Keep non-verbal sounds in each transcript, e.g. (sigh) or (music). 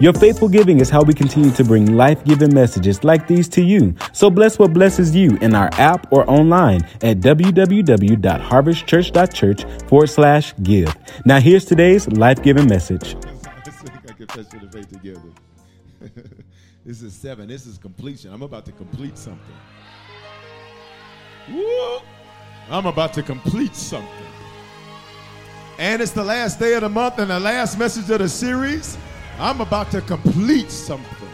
Your faithful giving is how we continue to bring life giving messages like these to you. So bless what blesses you in our app or online at www.harvestchurch.church forward slash give. Now, here's today's life giving message. (laughs) (laughs) this is seven. This is completion. I'm about to complete something. Woo! I'm about to complete something. And it's the last day of the month and the last message of the series. I'm about to complete something.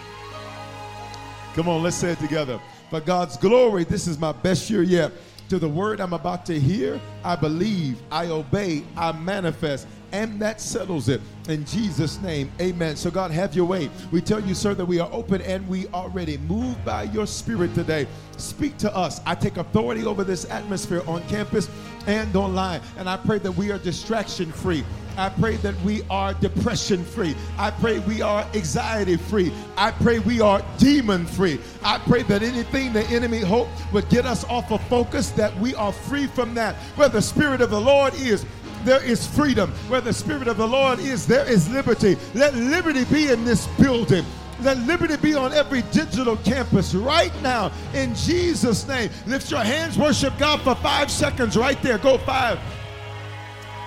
Come on, let's say it together. For God's glory, this is my best year yet. To the word I'm about to hear, I believe, I obey, I manifest, and that settles it. In Jesus' name, amen. So, God, have your way. We tell you, sir, that we are open and we are ready. Move by your spirit today. Speak to us. I take authority over this atmosphere on campus and online. And I pray that we are distraction free. I pray that we are depression free. I pray we are anxiety free. I pray we are demon free. I pray that anything the enemy hoped would get us off of focus, that we are free from that. Where the Spirit of the Lord is, there is freedom. Where the Spirit of the Lord is, there is liberty. Let liberty be in this building. Let liberty be on every digital campus right now in Jesus' name. Lift your hands, worship God for five seconds right there. Go five,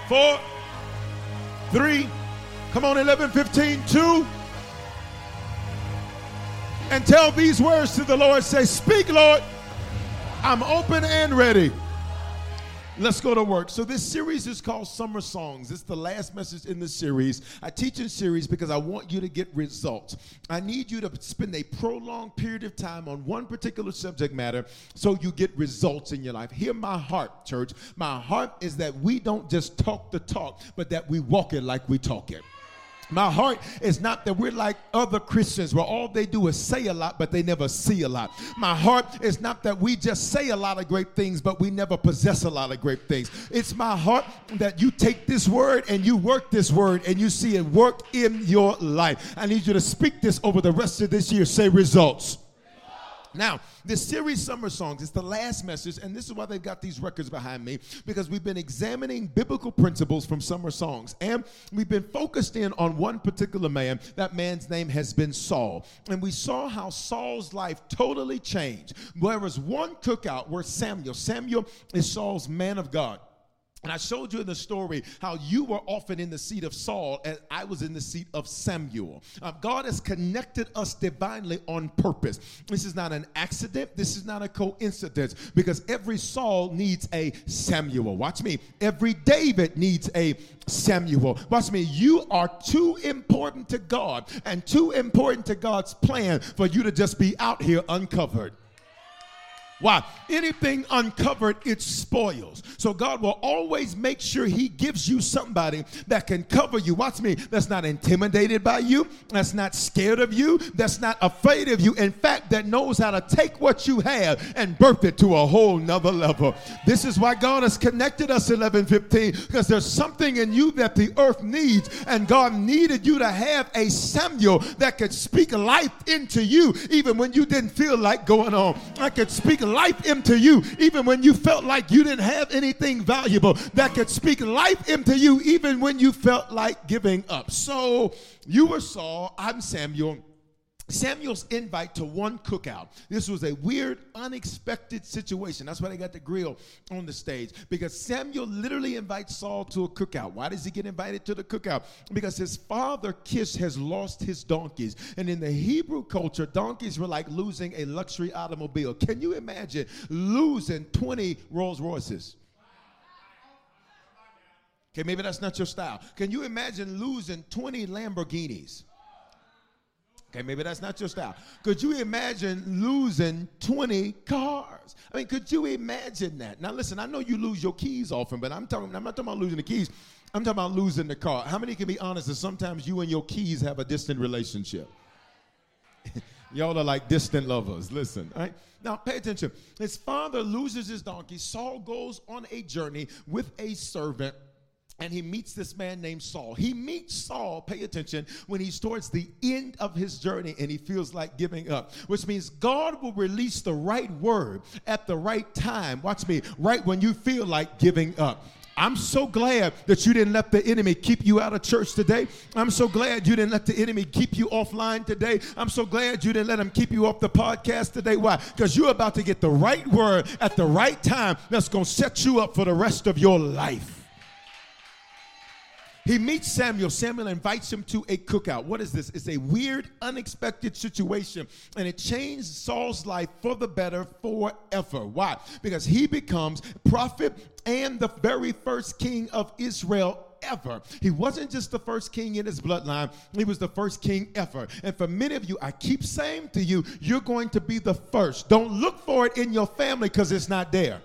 four, three, come on, 11, 15, two. And tell these words to the Lord. Say, Speak, Lord. I'm open and ready. Let's go to work. So this series is called Summer Songs. It's the last message in the series. I teach in series because I want you to get results. I need you to spend a prolonged period of time on one particular subject matter so you get results in your life. Hear my heart, church. My heart is that we don't just talk the talk, but that we walk it like we talk it. My heart is not that we're like other Christians where all they do is say a lot, but they never see a lot. My heart is not that we just say a lot of great things, but we never possess a lot of great things. It's my heart that you take this word and you work this word and you see it work in your life. I need you to speak this over the rest of this year. Say results. Now, this series, Summer Songs, is the last message, and this is why they've got these records behind me, because we've been examining biblical principles from Summer Songs, and we've been focused in on one particular man. That man's name has been Saul. And we saw how Saul's life totally changed. Whereas one cookout where Samuel, Samuel is Saul's man of God. And I showed you in the story how you were often in the seat of Saul and I was in the seat of Samuel. Um, God has connected us divinely on purpose. This is not an accident. This is not a coincidence because every Saul needs a Samuel. Watch me. Every David needs a Samuel. Watch me. You are too important to God and too important to God's plan for you to just be out here uncovered. Why? Anything uncovered, it spoils. So God will always make sure He gives you somebody that can cover you. Watch me. That's not intimidated by you. That's not scared of you. That's not afraid of you. In fact, that knows how to take what you have and birth it to a whole nother level. This is why God has connected us 1115 because there's something in you that the earth needs, and God needed you to have a Samuel that could speak life into you even when you didn't feel like going on. I could speak life into you even when you felt like you didn't have anything valuable, that could speak life into you even when you felt like giving up. So you were Saul, I'm Samuel. Samuel's invite to one cookout. This was a weird, unexpected situation. That's why they got the grill on the stage. Because Samuel literally invites Saul to a cookout. Why does he get invited to the cookout? Because his father, Kish, has lost his donkeys. And in the Hebrew culture, donkeys were like losing a luxury automobile. Can you imagine losing 20 Rolls Royces? Okay, maybe that's not your style. Can you imagine losing 20 Lamborghinis? Okay, maybe that's not your style. Could you imagine losing 20 cars? I mean, could you imagine that? Now, listen, I know you lose your keys often, but I'm talking, I'm not talking about losing the keys. I'm talking about losing the car. How many can be honest that sometimes you and your keys have a distant relationship? (laughs) Y'all are like distant lovers. Listen, all right? Now, pay attention. His father loses his donkey. Saul goes on a journey with a servant and he meets this man named Saul. He meets Saul, pay attention, when he's towards the end of his journey and he feels like giving up, which means God will release the right word at the right time. Watch me, right when you feel like giving up. I'm so glad that you didn't let the enemy keep you out of church today. I'm so glad you didn't let the enemy keep you offline today. I'm so glad you didn't let him keep you off the podcast today. Why? Because you're about to get the right word at the right time that's going to set you up for the rest of your life. He meets Samuel. Samuel invites him to a cookout. What is this? It's a weird, unexpected situation, and it changed Saul's life for the better forever. Why? Because he becomes prophet and the very first king of Israel ever. He wasn't just the first king in his bloodline, he was the first king ever. And for many of you, I keep saying to you, you're going to be the first. Don't look for it in your family because it's not there.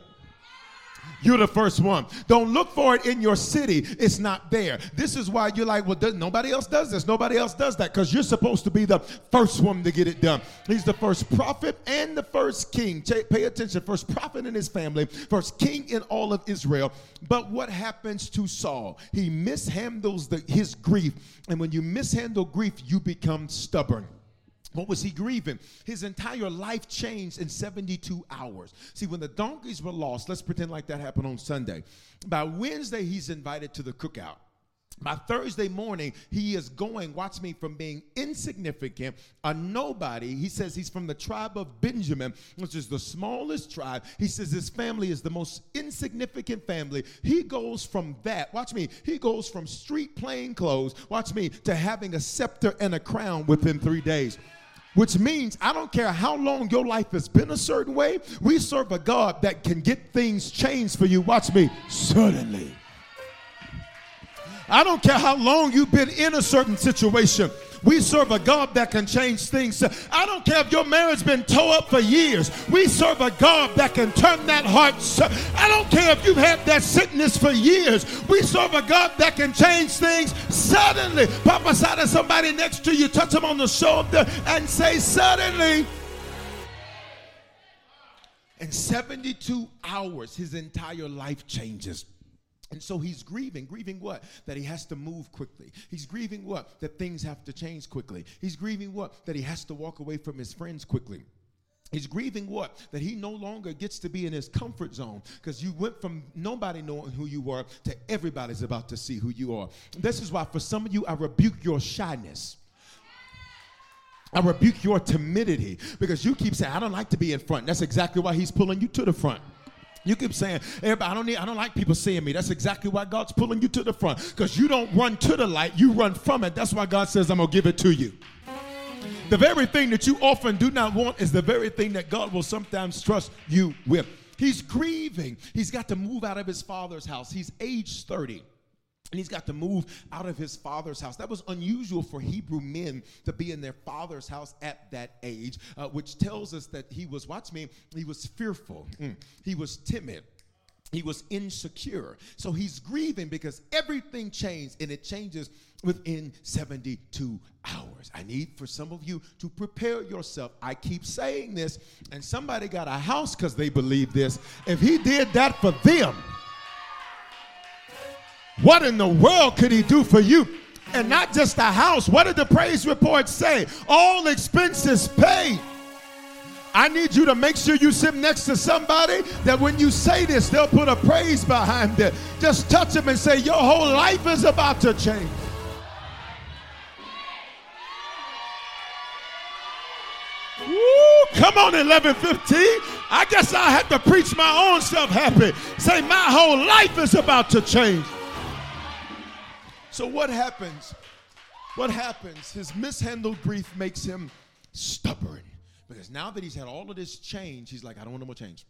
You're the first one. Don't look for it in your city. It's not there. This is why you're like, well, nobody else does this. Nobody else does that because you're supposed to be the first one to get it done. He's the first prophet and the first king. Pay attention. First prophet in his family, first king in all of Israel. But what happens to Saul? He mishandles the, his grief. And when you mishandle grief, you become stubborn. What was he grieving? His entire life changed in 72 hours. See, when the donkeys were lost, let's pretend like that happened on Sunday. By Wednesday, he's invited to the cookout. By Thursday morning, he is going, watch me, from being insignificant, a nobody. He says he's from the tribe of Benjamin, which is the smallest tribe. He says his family is the most insignificant family. He goes from that, watch me, he goes from street plain clothes, watch me, to having a scepter and a crown within three days which means I don't care how long your life has been a certain way, we serve a God that can get things changed for you. Watch me, suddenly. I don't care how long you've been in a certain situation. We serve a God that can change things. I don't care if your marriage been tore up for years. We serve a God that can turn that heart. I don't care if you've had that sickness for years. We serve a God that can change things suddenly. Pop Prophesy to somebody next to you, touch them on the shoulder, and say, Suddenly. In 72 hours, his entire life changes. And so he's grieving. Grieving what? That he has to move quickly. He's grieving what? That things have to change quickly. He's grieving what? That he has to walk away from his friends quickly. He's grieving what? That he no longer gets to be in his comfort zone because you went from nobody knowing who you were to everybody's about to see who you are. This is why, for some of you, I rebuke your shyness. I rebuke your timidity because you keep saying, I don't like to be in front. That's exactly why he's pulling you to the front. You keep saying, everybody, I don't need, I don't like people seeing me. That's exactly why God's pulling you to the front. Because you don't run to the light, you run from it. That's why God says, I'm gonna give it to you. The very thing that you often do not want is the very thing that God will sometimes trust you with. He's grieving. He's got to move out of his father's house. He's age 30. And he's got to move out of his father's house. That was unusual for Hebrew men to be in their father's house at that age, uh, which tells us that he was, watch me, he was fearful, mm. he was timid. He was insecure. So he's grieving because everything changed and it changes within 72 hours. I need for some of you to prepare yourself. I keep saying this, and somebody got a house because they believe this. If he did that for them, what in the world could he do for you? And not just the house. What did the praise report say? All expenses paid. I need you to make sure you sit next to somebody that when you say this, they'll put a praise behind it. Just touch them and say, Your whole life is about to change. Woo, come on, 1115. I guess I have to preach my own self happy. Say, My whole life is about to change. So, what happens? What happens? His mishandled grief makes him stubborn. Because now that he's had all of this change, he's like, I don't want no more change.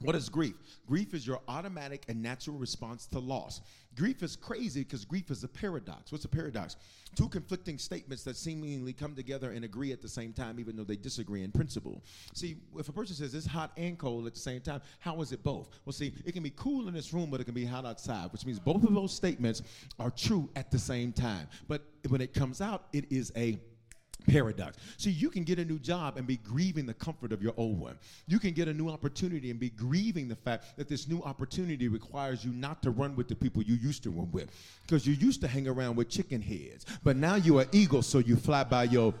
What is grief? Grief is your automatic and natural response to loss. Grief is crazy because grief is a paradox. What's a paradox? Two conflicting statements that seemingly come together and agree at the same time, even though they disagree in principle. See, if a person says it's hot and cold at the same time, how is it both? Well, see, it can be cool in this room, but it can be hot outside, which means both of those statements are true at the same time. But when it comes out, it is a paradox. See, you can get a new job and be grieving the comfort of your old one. You can get a new opportunity and be grieving the fact that this new opportunity requires you not to run with the people you used to run with. Because you used to hang around with chicken heads, but now you're eagle, so you fly by your.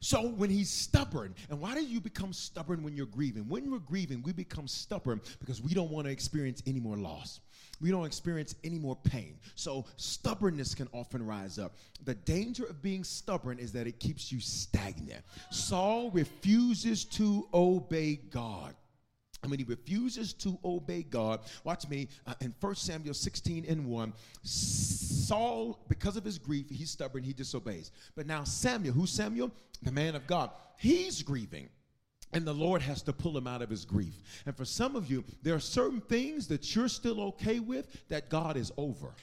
So when he's stubborn, and why do you become stubborn when you're grieving? When we're grieving, we become stubborn because we don't want to experience any more loss we don't experience any more pain. So stubbornness can often rise up. The danger of being stubborn is that it keeps you stagnant. Saul refuses to obey God. I mean, he refuses to obey God. Watch me uh, in 1 Samuel 16 and 1. Saul, because of his grief, he's stubborn, he disobeys. But now Samuel, who's Samuel? The man of God. He's grieving. And the Lord has to pull him out of his grief. And for some of you, there are certain things that you're still okay with that God is over.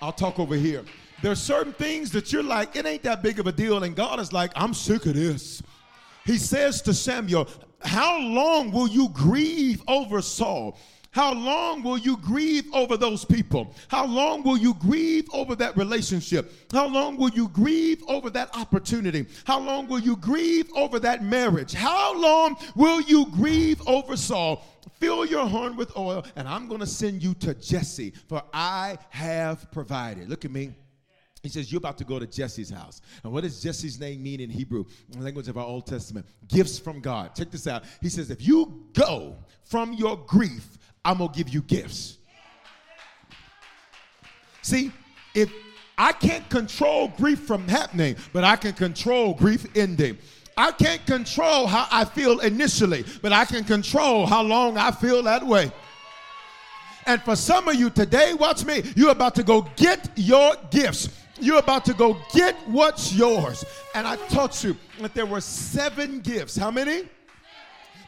I'll talk over here. There are certain things that you're like, it ain't that big of a deal. And God is like, I'm sick of this. He says to Samuel, How long will you grieve over Saul? How long will you grieve over those people? How long will you grieve over that relationship? How long will you grieve over that opportunity? How long will you grieve over that marriage? How long will you grieve over Saul? Fill your horn with oil, and I'm going to send you to Jesse, for I have provided. Look at me. He says, You're about to go to Jesse's house. And what does Jesse's name mean in Hebrew, in language of our Old Testament? Gifts from God. Check this out. He says, If you go from your grief I'm going to give you gifts. See, if I can't control grief from happening, but I can control grief ending. I can't control how I feel initially, but I can control how long I feel that way. And for some of you today, watch me, you're about to go get your gifts. You're about to go get what's yours. And I taught you that there were seven gifts. How many?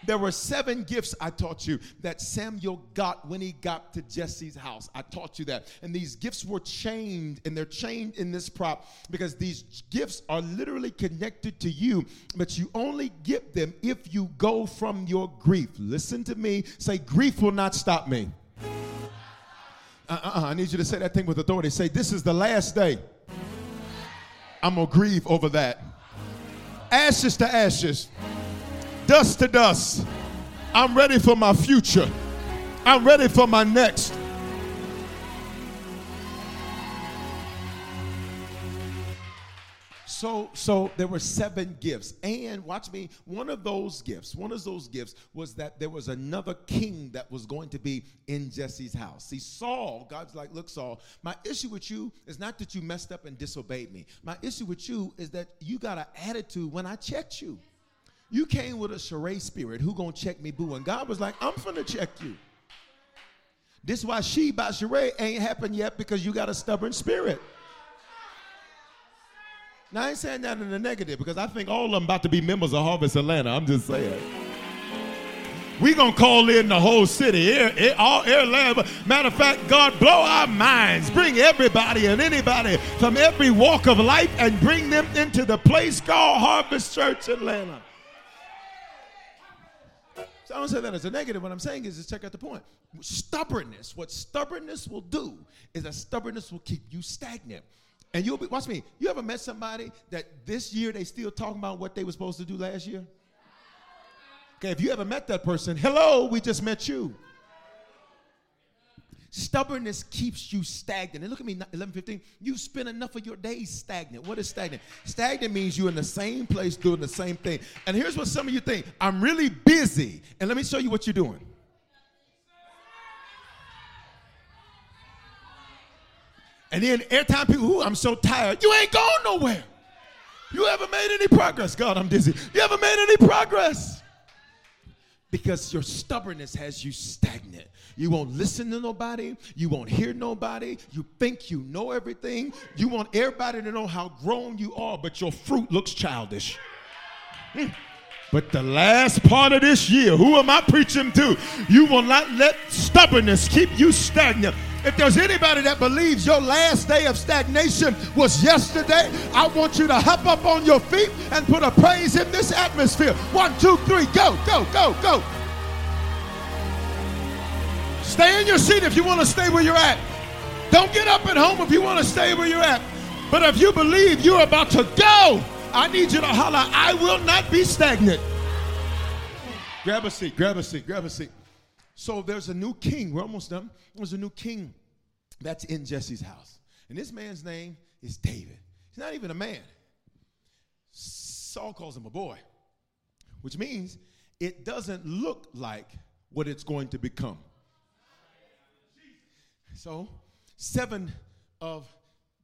There were seven gifts I taught you that Samuel got when he got to Jesse's house. I taught you that. And these gifts were chained, and they're chained in this prop because these gifts are literally connected to you, but you only get them if you go from your grief. Listen to me. Say, grief will not stop me. Uh-uh, I need you to say that thing with authority. Say, this is the last day. I'm going to grieve over that. Ashes to ashes dust to dust. I'm ready for my future. I'm ready for my next. So, so there were seven gifts. And watch me, one of those gifts, one of those gifts was that there was another king that was going to be in Jesse's house. See, Saul, God's like, look, Saul, my issue with you is not that you messed up and disobeyed me. My issue with you is that you got an attitude when I checked you. You came with a Sheree spirit. Who gonna check me, boo? And God was like, I'm gonna check you. This is why She by Sheree ain't happened yet because you got a stubborn spirit. Now I ain't saying that in the negative because I think all of them about to be members of Harvest Atlanta. I'm just saying. We gonna call in the whole city, air, air, all Atlanta. Matter of fact, God blow our minds, bring everybody and anybody from every walk of life, and bring them into the place called Harvest Church Atlanta. I don't say that as a negative. What I'm saying is, just check out the point. Stubbornness. What stubbornness will do is that stubbornness will keep you stagnant. And you'll be, watch me, you ever met somebody that this year they still talking about what they were supposed to do last year? Okay, if you ever met that person, hello, we just met you. Stubbornness keeps you stagnant. And look at me, 11, 15. You spend enough of your days stagnant. What is stagnant? Stagnant means you're in the same place doing the same thing. And here's what some of you think I'm really busy. And let me show you what you're doing. And then every time people, I'm so tired, you ain't going nowhere. You ever made any progress? God, I'm dizzy. You ever made any progress? Because your stubbornness has you stagnant. You won't listen to nobody. You won't hear nobody. You think you know everything. You want everybody to know how grown you are, but your fruit looks childish. Hmm. But the last part of this year, who am I preaching to? You will not let stubbornness keep you stagnant. If there's anybody that believes your last day of stagnation was yesterday, I want you to hop up on your feet and put a praise in this atmosphere. One, two, three, go, go, go, go. Stay in your seat if you want to stay where you're at. Don't get up at home if you want to stay where you're at. But if you believe you're about to go, I need you to holler, I will not be stagnant. Grab a seat, grab a seat, grab a seat. So there's a new king. We're almost done. There's a new king that's in Jesse's house. And this man's name is David. He's not even a man. Saul calls him a boy, which means it doesn't look like what it's going to become. So, seven of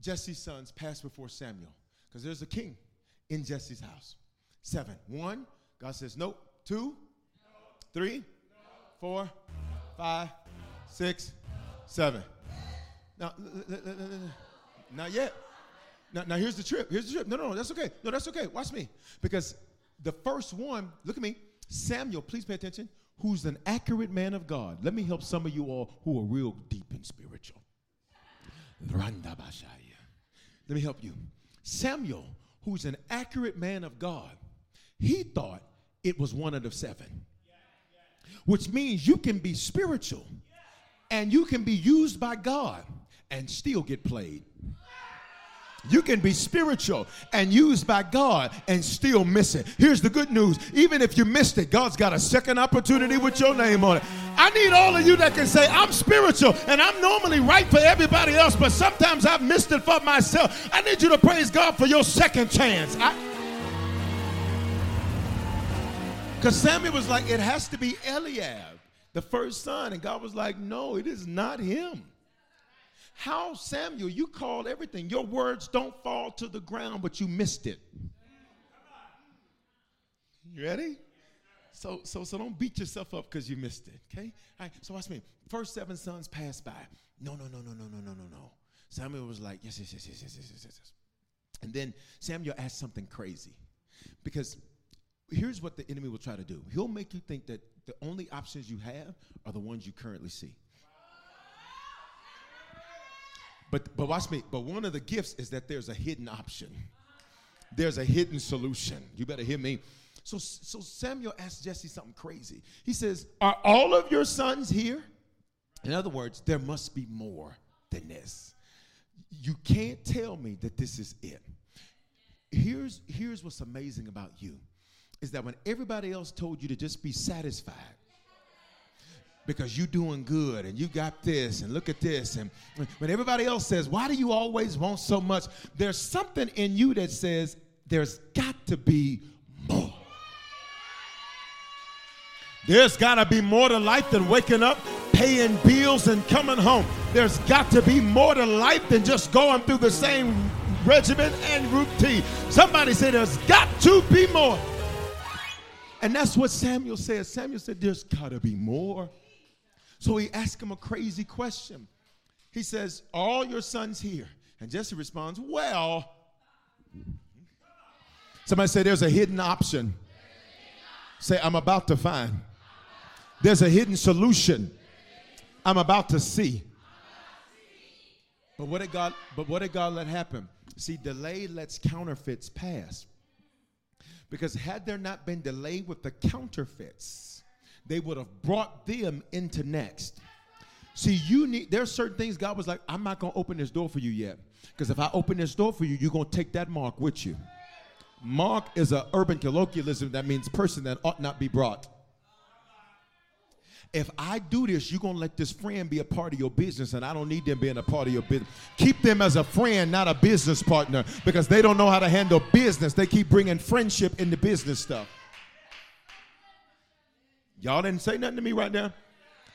Jesse's sons passed before Samuel because there's a king in Jesse's house. Seven. One, God says, nope. Two, three, four, five, six, seven. Now, not yet. Now, now here's the trip. Here's the trip. No, no, no, that's okay. No, that's okay. Watch me. Because the first one, look at me, Samuel, please pay attention, who's an accurate man of God. Let me help some of you all who are real deep and spiritual. Let me help you. Samuel, who's an accurate man of God, he thought it was one out of seven which means you can be spiritual and you can be used by God and still get played. You can be spiritual and used by God and still miss it. Here's the good news even if you missed it, God's got a second opportunity with your name on it. I need all of you that can say, I'm spiritual and I'm normally right for everybody else, but sometimes I've missed it for myself. I need you to praise God for your second chance. Because Samuel was like, it has to be Eliab, the first son. And God was like, no, it is not him. How, Samuel, you called everything. Your words don't fall to the ground, but you missed it. You ready? So, so, so don't beat yourself up because you missed it, okay? All right, so watch me. First seven sons passed by. No, no, no, no, no, no, no, no, no. Samuel was like, yes, yes, yes, yes, yes, yes, yes, yes. And then Samuel asked something crazy because here's what the enemy will try to do he'll make you think that the only options you have are the ones you currently see. But, but watch me. But one of the gifts is that there's a hidden option. There's a hidden solution. You better hear me. So, so Samuel asked Jesse something crazy. He says, Are all of your sons here? In other words, there must be more than this. You can't tell me that this is it. Here's, here's what's amazing about you is that when everybody else told you to just be satisfied because you're doing good and you got this and look at this and when everybody else says why do you always want so much? There's something in you that says there's got to be more. There's got to be more to life than waking up paying bills and coming home. There's got to be more to life than just going through the same regimen and routine. Somebody said, there's got to be more. And that's what Samuel said. Samuel said, There's got to be more. So he asked him a crazy question. He says, All your sons here. And Jesse responds, Well, somebody say, There's a hidden option. Say, I'm about to find. There's a hidden solution. I'm about to see. But what did God, but what did God let happen? See, delay lets counterfeits pass. Because had there not been delay with the counterfeits, they would have brought them into next. See, you need, there are certain things God was like, I'm not to open this door for you yet. Because if I open this door for you, you're to take that mark with you. Mark is an urban colloquialism that means person that ought not be brought. if I do this, you're going to let this friend be a part of your business, and I don't need them being a part of your business. Keep them as a friend, not a business partner, because they don't know how to handle business. They keep bringing friendship into business stuff. Y'all didn't say nothing to me right there.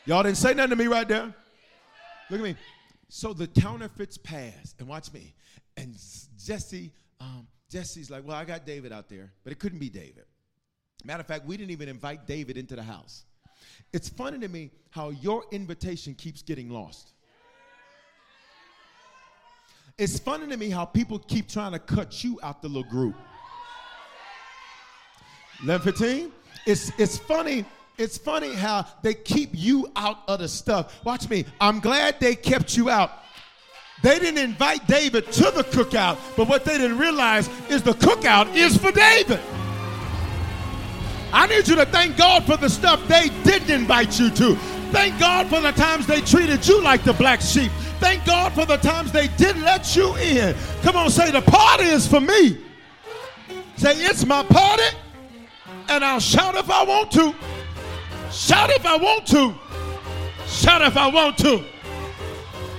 Y'all didn't say nothing to me right there. Look at me. So the counterfeits pass, and watch me. And Jesse, um, Jesse's like, well, I got David out there, but it couldn't be David. Matter of fact, we didn't even invite David into the house. It's funny to me how your invitation keeps getting lost. It's funny to me how people keep trying to cut you out the little group. 1115? It's, it's funny. It's funny how they keep you out of the stuff. Watch me. I'm glad they kept you out. They didn't invite David to the cookout, but what they didn't realize is the cookout is for David. I need you to thank God for the stuff they didn't invite you to. Thank God for the times they treated you like the black sheep. Thank God for the times they didn't let you in. Come on, say, the party is for me. Say, it's my party, and I'll shout if I want to. Shout if I want to. Shout if I want to.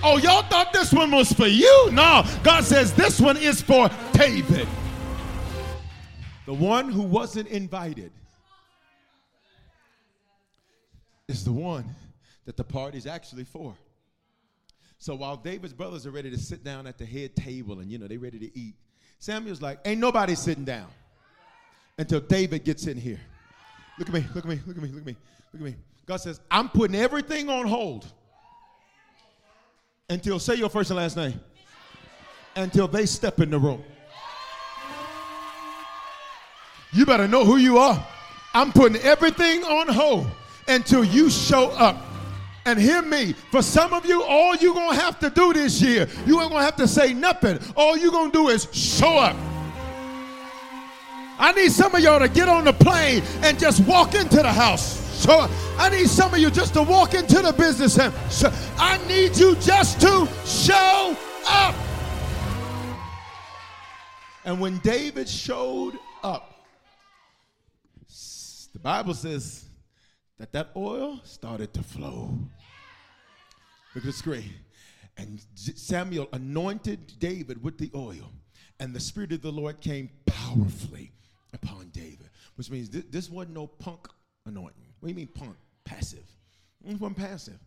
Oh, y'all thought this one was for you? No, God says this one is for David. The one who wasn't invited is the one that the party's actually for. So while David's brothers are ready to sit down at the head table and you know they're ready to eat, Samuel's like, ain't nobody sitting down until David gets in here. Look at me, look at me, look at me, look at me, look at me. God says, I'm putting everything on hold until say your first and last name. Until they step in the room. You better know who you are. I'm putting everything on hold until you show up. And hear me, for some of you, all you're gonna have to do this year, you ain't gonna have to say nothing. All you're gonna do is show up. I need some of y'all to get on the plane and just walk into the house. So I need some of you just to walk into the business and so I need you just to show up. And when David showed up, the Bible says that that oil started to flow. Look at the screen. And Samuel anointed David with the oil, and the Spirit of the Lord came powerfully upon David, which means th- this wasn't no punk anointing. What do you mean punk? Passive. It wasn't passive.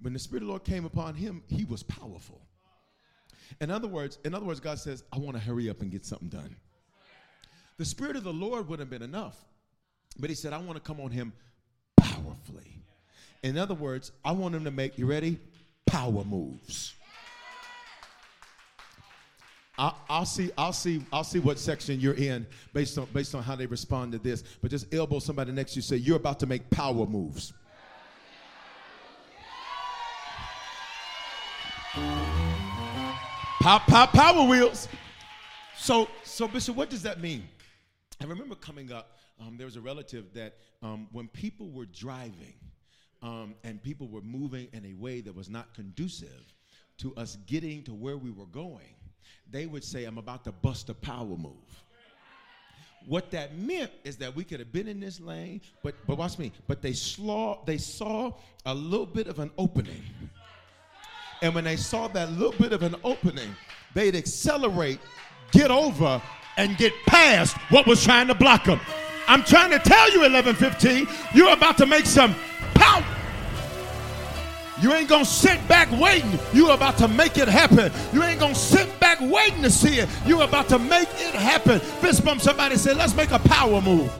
When the Spirit of the Lord came upon him, he was powerful. In other words, in other words, God says, I want to hurry up and get something done. The Spirit of the Lord would have been enough. But he said, I want to come on him powerfully. In other words, I want him to make, you ready? Power moves. I'll, I'll, see. I'll see. I'll see what section you're in based on based on how they respond to this. But just elbow somebody next to you. Say you're about to make power moves. Pop, pop, power wheels. So, so Bishop, what does that mean? I remember coming up. Um, there was a relative that um, when people were driving um, and people were moving in a way that was not conducive to us getting to where we were going, they would say, I'm about to bust a power move. What that meant is that we could have been in this lane, but but watch me. But they saw they saw a little bit of an opening, and when they saw that little bit of an opening, they'd accelerate, get over, and get past what was trying to block them. I'm trying to tell you, 1115, you're about to make some power. You ain't gonna sit back waiting. You're about to make it happen. You ain't gonna sit back waiting to see it. You're about to make it happen. Fist bump somebody say, let's make a power move.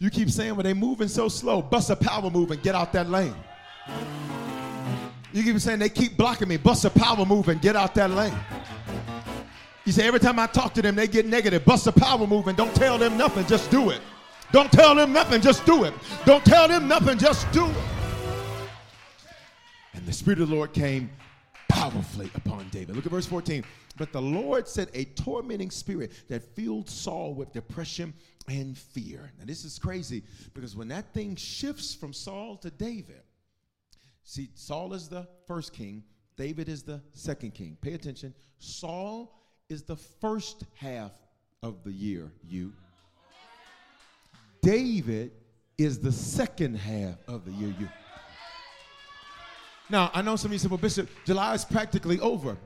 You keep saying, well, they moving so slow. Bust a power move and get out that lane. You keep saying they keep blocking me. Bust a power move and get out that lane. You say every time I talk to them, they get negative. Bust a power move and don't tell them nothing, just do it. Don't tell them nothing, just do it. Don't tell them nothing, just do it. And the Spirit of the Lord came powerfully upon David. Look at verse 14. But the Lord said a tormenting spirit that filled Saul with depression and fear. Now, this is crazy because when that thing shifts from Saul to David, see, Saul is the first king, David is the second king. Pay attention. Saul is the first half of the year, you. David is the second half of the year, you. Now, I know some of you say, well, Bishop, July is practically over.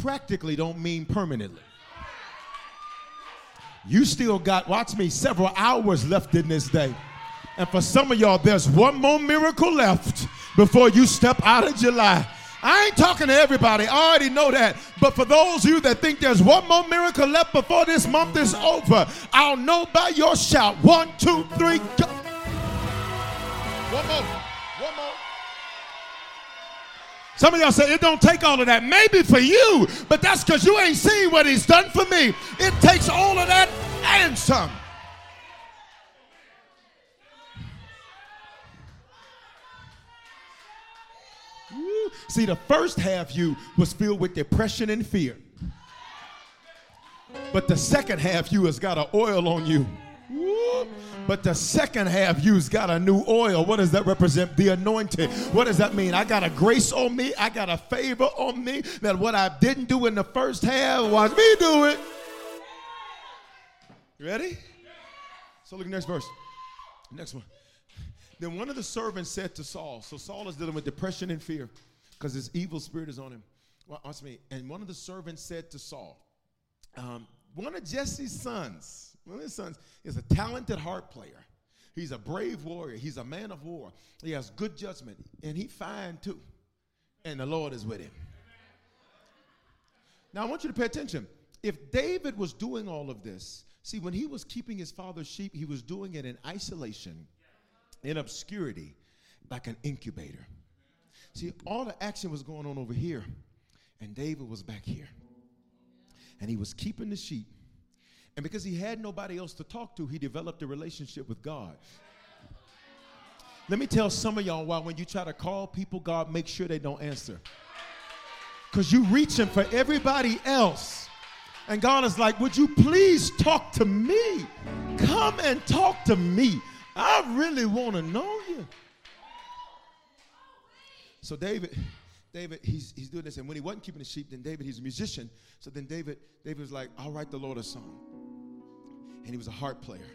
Practically don't mean permanently. You still got, watch me, several hours left in this day. And for some of y'all, there's one more miracle left before you step out of July. I ain't talking to everybody. I already know that. But for those of you that think there's one more miracle left before this month is over, I'll know by your shout. One, two, three, go. One more. One more. Some of y'all say it don't take all of that. Maybe for you, but that's because you ain't seen what he's done for me. It takes all of that and some. See, the first half you was filled with depression and fear. But the second half you has got an oil on you. Woo. But the second half you's got a new oil. What does that represent? The anointing. What does that mean? I got a grace on me. I got a favor on me that what I didn't do in the first half, watch me do it. You ready? So look at next verse. Next one. Then one of the servants said to Saul, so Saul is dealing with depression and fear because his evil spirit is on him. Well, watch me. And one of the servants said to Saul, um, one of Jesse's sons, one of his sons, is a talented harp player. He's a brave warrior. He's a man of war. He has good judgment, and he fine too. And the Lord is with him. Now I want you to pay attention. If David was doing all of this, see, when he was keeping his father's sheep, he was doing it in isolation, in obscurity, like an incubator. See, all the action was going on over here, and David was back here. And he was keeping the sheep. And because he had nobody else to talk to, he developed a relationship with God. Let me tell some of y'all why when you try to call people, God make sure they don't answer. Because you reaching for everybody else. And God is like, would you please talk to me? Come and talk to me. I really want to know you. So David, David, he's, he's doing this. And when he wasn't keeping the sheep, then David, he's a musician. So then David, David was like, I'll write the Lord a song. And he was a harp player.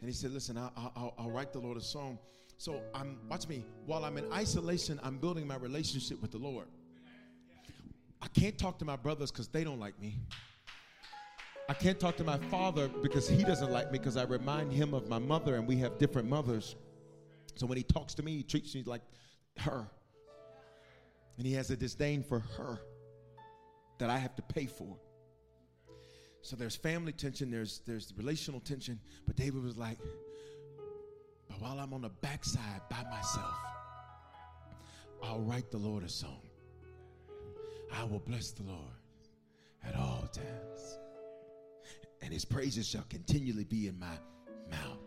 And he said, listen, I'll, I'll, I'll write the Lord a song. So I'm, watch me, while I'm in isolation, I'm building my relationship with the Lord. I can't talk to my brothers because they don't like me. I can't talk to my father because he doesn't like me because I remind him of my mother and we have different mothers. So when he talks to me, he treats me like her. And he has a disdain for her that I have to pay for. So there's family tension, there's there's relational tension, but David was like, but while I'm on the backside by myself, I'll write the Lord a song. I will bless the Lord at all times. And his praises shall continually be in my mouth.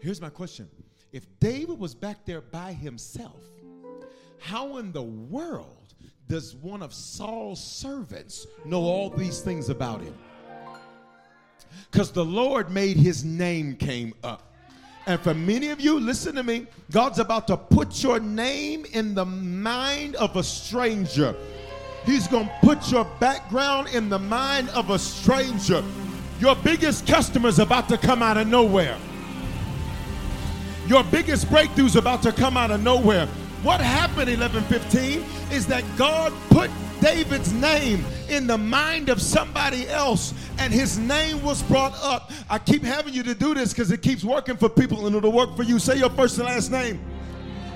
Here's my question. If David was back there by himself, how in the world does one of Saul's servants know all these things about him? Because the Lord made his name came up. And for many of you, listen to me, God's about to put your name in the mind of a stranger. He's going to put your background in the mind of a stranger. Your biggest customer's about to come out of nowhere. Your biggest breakthrough's about to come out of nowhere. What happened 1115 is that God put David's name in the mind of somebody else and his name was brought up. I keep having you to do this because it keeps working for people and it'll work for you. Say your first and last name.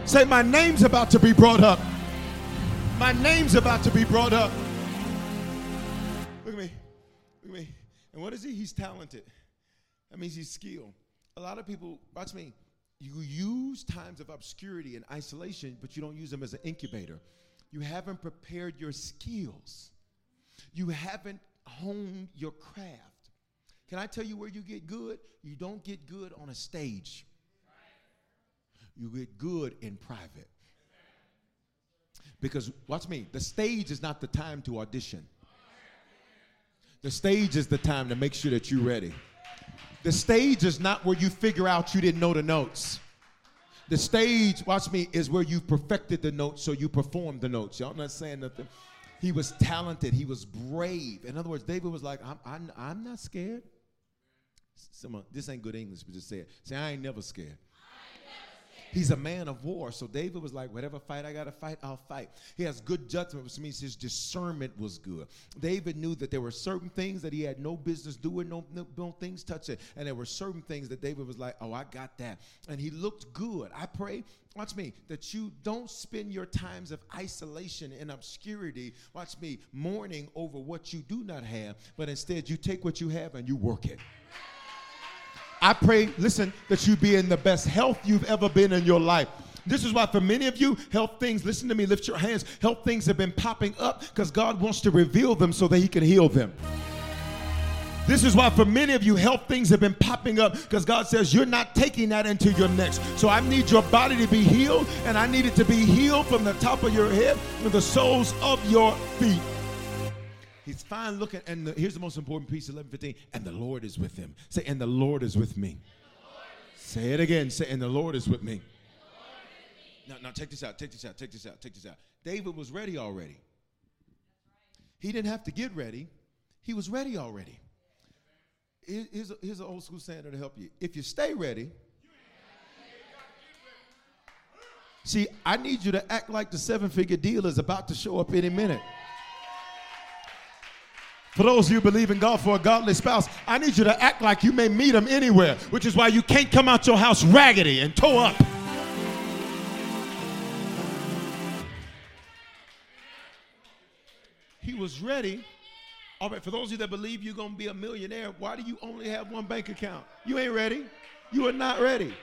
Say, My name's about to be brought up. My name's about to be brought up. Look at me. Look at me. And what is he? He's talented. That means he's skilled. A lot of people, watch me, you use times of obscurity and isolation, but you don't use them as an incubator. You haven't prepared your skills. You haven't honed your craft. Can I tell you where you get good? You don't get good on a stage. You get good in private. Because, watch me, the stage is not the time to audition. The stage is the time to make sure that you're ready. The stage is not where you figure out you didn't know the notes. The stage, watch me, is where you perfected the notes so you performed the notes. Y'all not saying nothing. He was talented. He was brave. In other words, David was like, I'm, I'm, I'm not scared. Some, this ain't good English, but just say it. Say, I ain't never scared. He's a man of war. So David was like, whatever fight I got to fight, I'll fight. He has good judgment, which means his discernment was good. David knew that there were certain things that he had no business doing, no, no, no things touching. And there were certain things that David was like, oh, I got that. And he looked good. I pray watch me, that you don't spend your times of isolation and obscurity, watch me, mourning over what you do not have, but instead you take what you have and you work it. I pray, listen, that you be in the best health you've ever been in your life. This is why, for many of you, health things, listen to me, lift your hands. Health things have been popping up because God wants to reveal them so that He can heal them. This is why, for many of you, health things have been popping up because God says you're not taking that into your next. So I need your body to be healed, and I need it to be healed from the top of your head to the soles of your feet. He's fine looking, and the, here's the most important piece, 11:15. And the Lord is with him. Say, and the Lord is with me. Say it again. Say, and the Lord is with me. Now, now take this out. Take this out. Take this out. Take this out. David was ready already. He didn't have to get ready. He was ready already. Here's, a, here's an old school saying to help you. If you stay ready, see, I need you to act like the seven figure deal is about to show up any minute. For those of you believe in God for a godly spouse, I need you to act like you may meet him anywhere, which is why you can't come out your house raggedy and toe up. He was ready. All right, for those of you that believe you're going to be a millionaire, why do you only have one bank account? You ain't ready. You are not ready.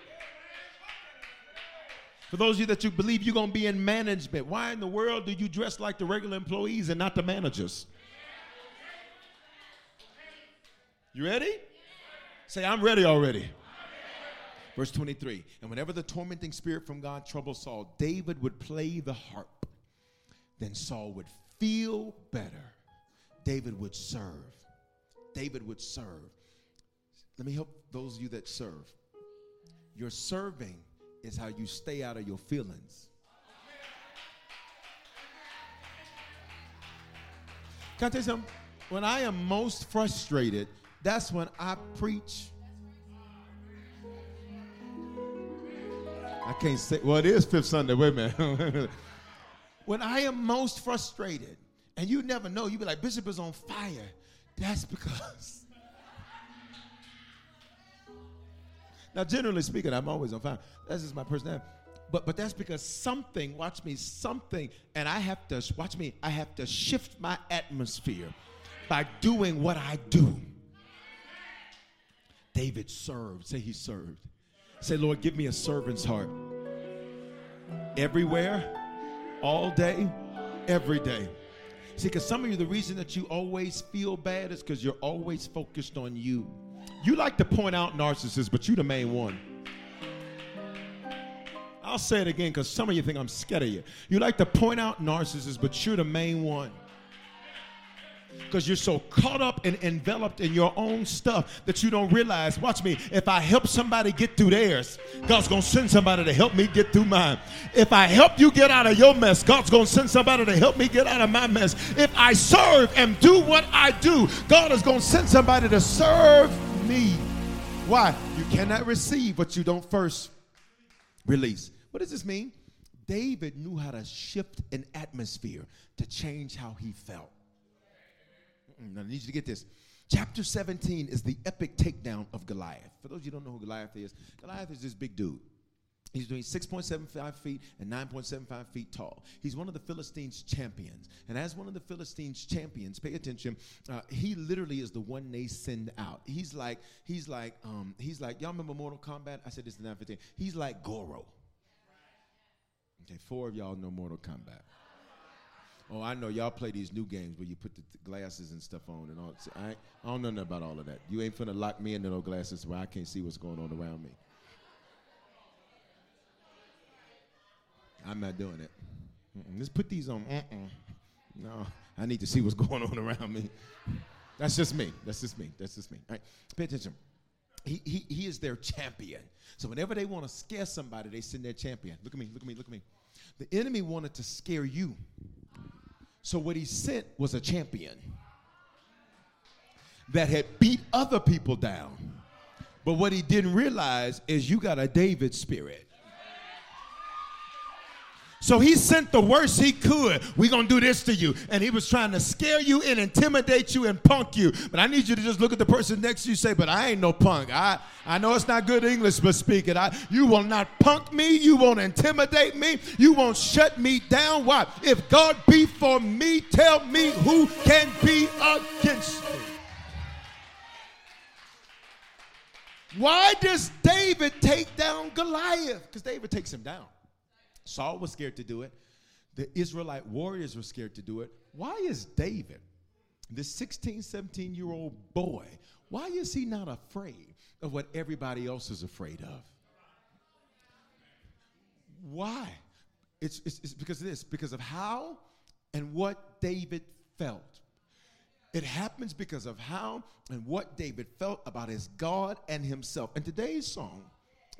For those of you that you believe you're going to be in management, why in the world do you dress like the regular employees and not the managers? You ready? Say, I'm ready already. Verse 23 And whenever the tormenting spirit from God troubled Saul, David would play the harp. Then Saul would feel better. David would serve. David would serve. Let me help those of you that serve. Your serving is how you stay out of your feelings. Can I tell you something? When I am most frustrated, that's when I preach. I can't say, well, it is Fifth Sunday. Wait a minute. (laughs) when I am most frustrated, and you never know, you be like, Bishop is on fire. That's because. (laughs) now, generally speaking, I'm always on fire. That's just my personality. But but that's because something, watch me, something, and I have to watch me, I have to shift my atmosphere by doing what I do. David served. Say he served. Say, Lord, give me a servant's heart. Everywhere, all day, every day. See, because some of you, the reason that you always feel bad is because you're always focused on you. You like to point out narcissists, but you're the main one. I'll say it again because some of you think I'm scared of you. You like to point out narcissists, but you're the main one because you're so caught up and enveloped in your own stuff that you don't realize. Watch me. If I help somebody get through theirs, God's going to send somebody to help me get through mine. If I help you get out of your mess, God's going to send somebody to help me get out of my mess. If I serve and do what I do, God is going to send somebody to serve me. Why? You cannot receive what you don't first release. What does this mean? David knew how to shift an atmosphere to change how he felt. Now, I need you to get this. Chapter 17 is the epic takedown of Goliath. For those of you who don't know who Goliath is, Goliath is this big dude. He's doing 6.75 feet and 9.75 feet tall. He's one of the Philistines' champions. And as one of the Philistines' champions, pay attention, uh, he literally is the one they send out. He's like, he's like, um, he's like, y'all remember Mortal Kombat? I said this in 915. He's like Goro. Okay, four of y'all know Mortal Kombat. Oh, I know y'all play these new games where you put the glasses and stuff on and all. I, I don't know nothing about all of that. You ain't finna lock me into no glasses where I can't see what's going on around me. I'm not doing it. Mm-mm. Just put these on. Mm-mm. No, I need to see what's (laughs) going on around me. That's just me. That's just me. That's just me. All right, pay attention. He, he, he is their champion. So whenever they want to scare somebody, they send their champion. Look at me, look at me, look at me. The enemy wanted to scare you. So what he sent was a champion that had beat other people down But what he didn't realize is you got a David spirit. So he sent the worst he could. We're going to do this to you. And he was trying to scare you and intimidate you and punk you. But I need you to just look at the person next to you say, But I ain't no punk. I, I know it's not good English, but speak it. I, you will not punk me. You won't intimidate me. You won't shut me down. Why? If God be for me, tell me who can be against me. Why does David take down Goliath? Because David takes him down. Saul was scared to do it. The Israelite warriors were scared to do it. Why is David, the 16, 17 year old boy, why is he not afraid of what everybody else is afraid of? Why? It's, it's, it's because of this, because of how and what David felt. It happens because of how and what David felt about his God and himself. And today's song,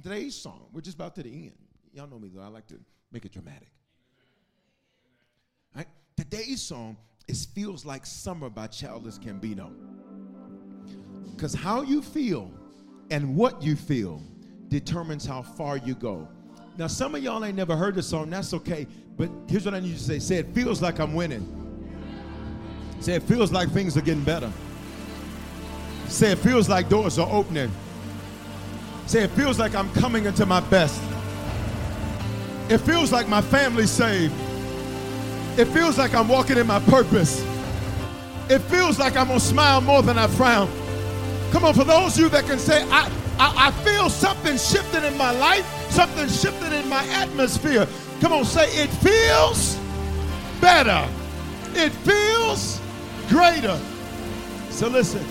today's song, we're just about to the end. Y'all know me though, I like to make it dramatic. Right? Today's song is Feels Like Summer by Childish Gambino. Because how you feel and what you feel determines how far you go. Now, some of y'all ain't never heard the song, that's okay. But here's what I need you to say say, It feels like I'm winning. Say, It feels like things are getting better. Say, It feels like doors are opening. Say, It feels like I'm coming into my best. It feels like my family's saved. It feels like I'm walking in my purpose. It feels like I'm gonna smile more than I frown. Come on, for those of you that can say, I, I, I feel something shifting in my life, something shifting in my atmosphere. Come on, say, it feels better. It feels greater. So listen,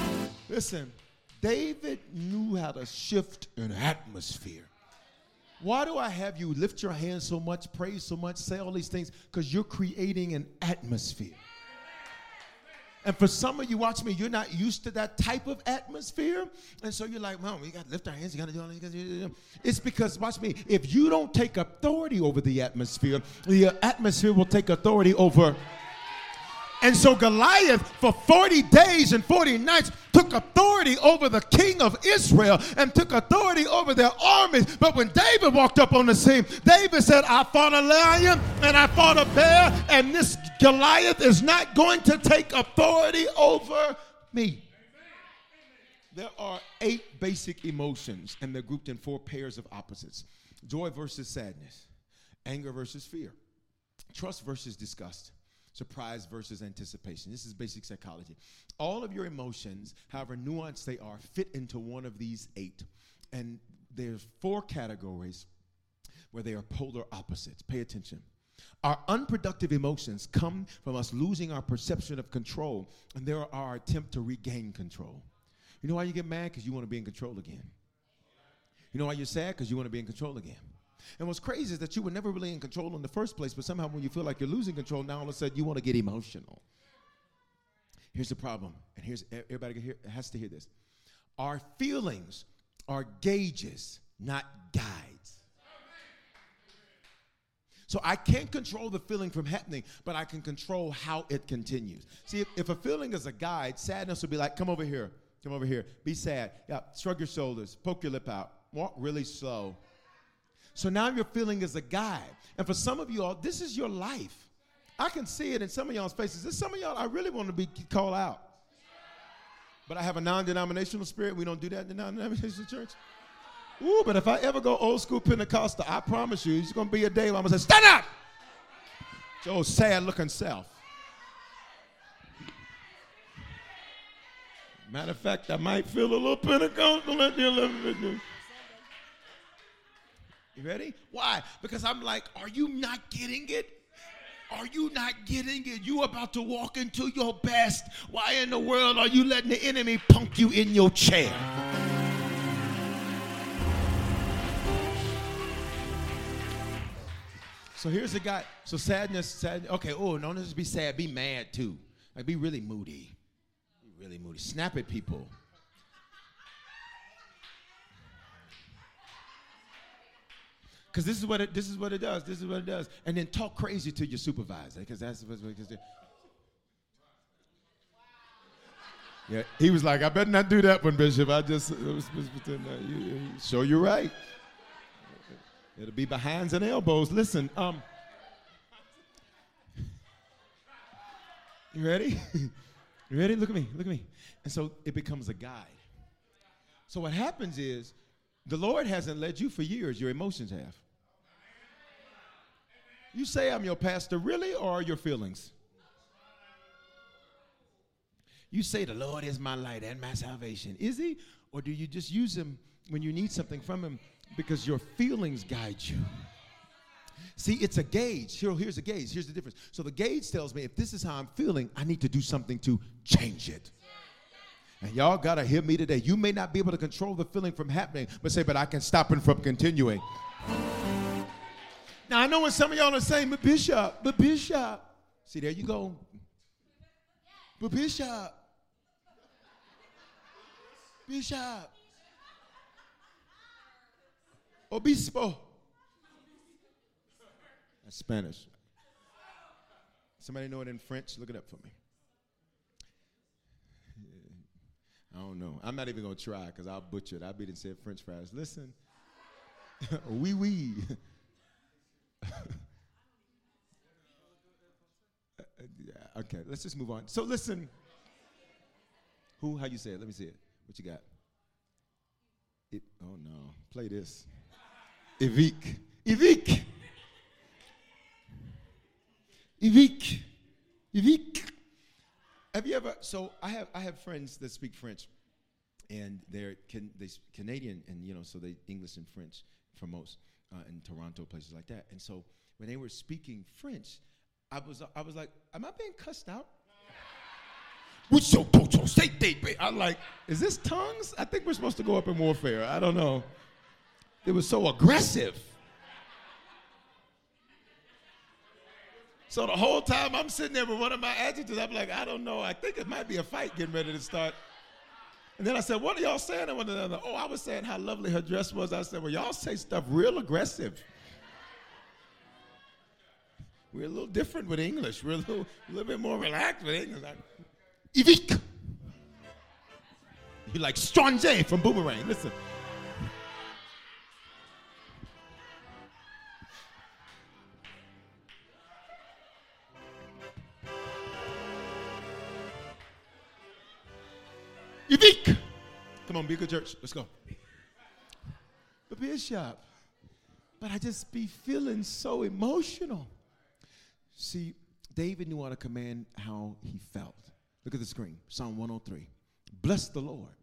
listen. David knew how to shift an atmosphere. Why do I have you lift your hands so much, praise so much, say all these things? Because you're creating an atmosphere. And for some of you, watch me, you're not used to that type of atmosphere. And so you're like, well, we got to lift our hands. You got to do all this. It's because, watch me, if you don't take authority over the atmosphere, the atmosphere will take authority over. And so Goliath, for 40 days and 40 nights, took authority over the king of Israel and took authority over their armies. But when David walked up on the scene, David said, I fought a lion and I fought a bear, and this Goliath is not going to take authority over me. There are eight basic emotions, and they're grouped in four pairs of opposites joy versus sadness, anger versus fear, trust versus disgust surprise versus anticipation. This is basic psychology. All of your emotions, however nuanced they are, fit into one of these eight. And there's four categories where they are polar opposites. Pay attention. Our unproductive emotions come from us losing our perception of control, and there are our attempt to regain control. You know why you get mad? Because you want to be in control again. You know why you're sad? Because you want to be in control again. And what's crazy is that you were never really in control in the first place, but somehow when you feel like you're losing control, now all of a sudden you want to get emotional. Here's the problem, and here's everybody has to hear this. Our feelings are gauges, not guides. So I can't control the feeling from happening, but I can control how it continues. See, if, if a feeling is a guide, sadness would be like, come over here, come over here, be sad. Yeah, shrug your shoulders, poke your lip out, walk really slow. So now your feeling is a guide. And for some of you all, this is your life. I can see it in some of y'all's faces. There's some of y'all I really want to be called out. But I have a non-denominational spirit. We don't do that in the non-denominational church. Ooh, but if I ever go old school Pentecostal, I promise you, it's gonna be a day where I'm gonna say, stand up! Your sad looking self. Matter of fact, I might feel a little Pentecostal at the 11. You ready? Why? Because I'm like, are you not getting it? Are you not getting it? You about to walk into your best. Why in the world are you letting the enemy punk you in your chair? So here's the guy. So sadness, sad. Okay. Oh, no, just be sad. Be mad too. Like be really moody. Be really moody. Snap at people. Because this is what it this is what it does. This is what it does. And then talk crazy to your supervisor, because that's what because Yeah, he was like, I better not do that one, Bishop. I just it was, was, uh, you, you, show you're right. It'll be behinds and elbows. Listen, um, you ready? (laughs) you ready? Look at me. Look at me. And so it becomes a guide. So what happens is the Lord hasn't led you for years, your emotions have. You say I'm your pastor, really, or your feelings? You say the Lord is my light and my salvation. Is he? Or do you just use him when you need something from him because your feelings guide you? See, it's a gauge. Here, here's a gauge. Here's the difference. So the gauge tells me if this is how I'm feeling, I need to do something to change it. And y'all got to hear me today. You may not be able to control the feeling from happening, but say, but I can stop it from continuing. Now, I know what some of y'all are saying, but Bishop, but Bishop. See, there you go. But Bishop. Bishop. Obispo. That's Spanish. Somebody know it in French? Look it up for me. I don't know. I'm not even gonna try because I'll butcher it. I'll be and say French fries. Listen. (laughs) oui, oui. Yeah, okay, let's just move on. So listen. Who? How you say it? Let me see it. What you got? It, oh no. Play this. Evik. Evik. Evik. Evik. Have you ever? So I have I have friends that speak French, and they're can, they Canadian, and you know, so they English and French for most uh, in Toronto places like that. And so when they were speaking French, I was I was like, am I being cussed out? I'm like, is this tongues? I think we're supposed to go up in warfare. I don't know. It was so aggressive. So the whole time I'm sitting there with one of my adjutants, I'm like, I don't know. I think it might be a fight getting ready to start. And then I said, What are y'all saying to one another? Oh, I was saying how lovely her dress was. I said, Well, y'all say stuff real aggressive. We're a little different with English. We're a little, a little bit more relaxed with English. Ivik. You like Strange from Boomerang. Listen. Ivik. Come on, be a good church. Let's go. But Bishop, but I just be feeling so emotional. See, David knew how to command how he felt. Look at the screen Psalm 103. Bless the Lord,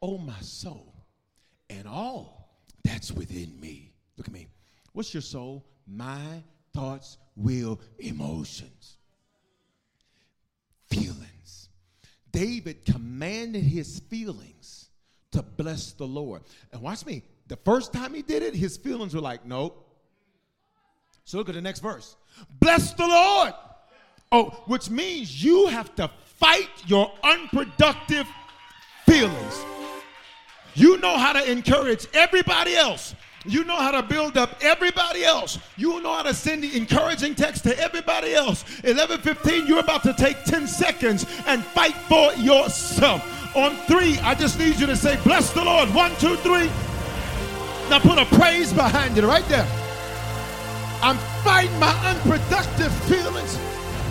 oh my soul, and all that's within me. Look at me. What's your soul? My thoughts, will, emotions, feelings. David commanded his feelings to bless the Lord. And watch me. The first time he did it, his feelings were like, nope. So look at the next verse. Bless the Lord. Oh, which means you have to fight your unproductive feelings. You know how to encourage everybody else. You know how to build up everybody else. You know how to send the encouraging text to everybody else. 11:15, you're about to take 10 seconds and fight for yourself. On three, I just need you to say, "Bless the Lord." One, two, three. Now put a praise behind it right there. I'm fighting my unproductive feelings.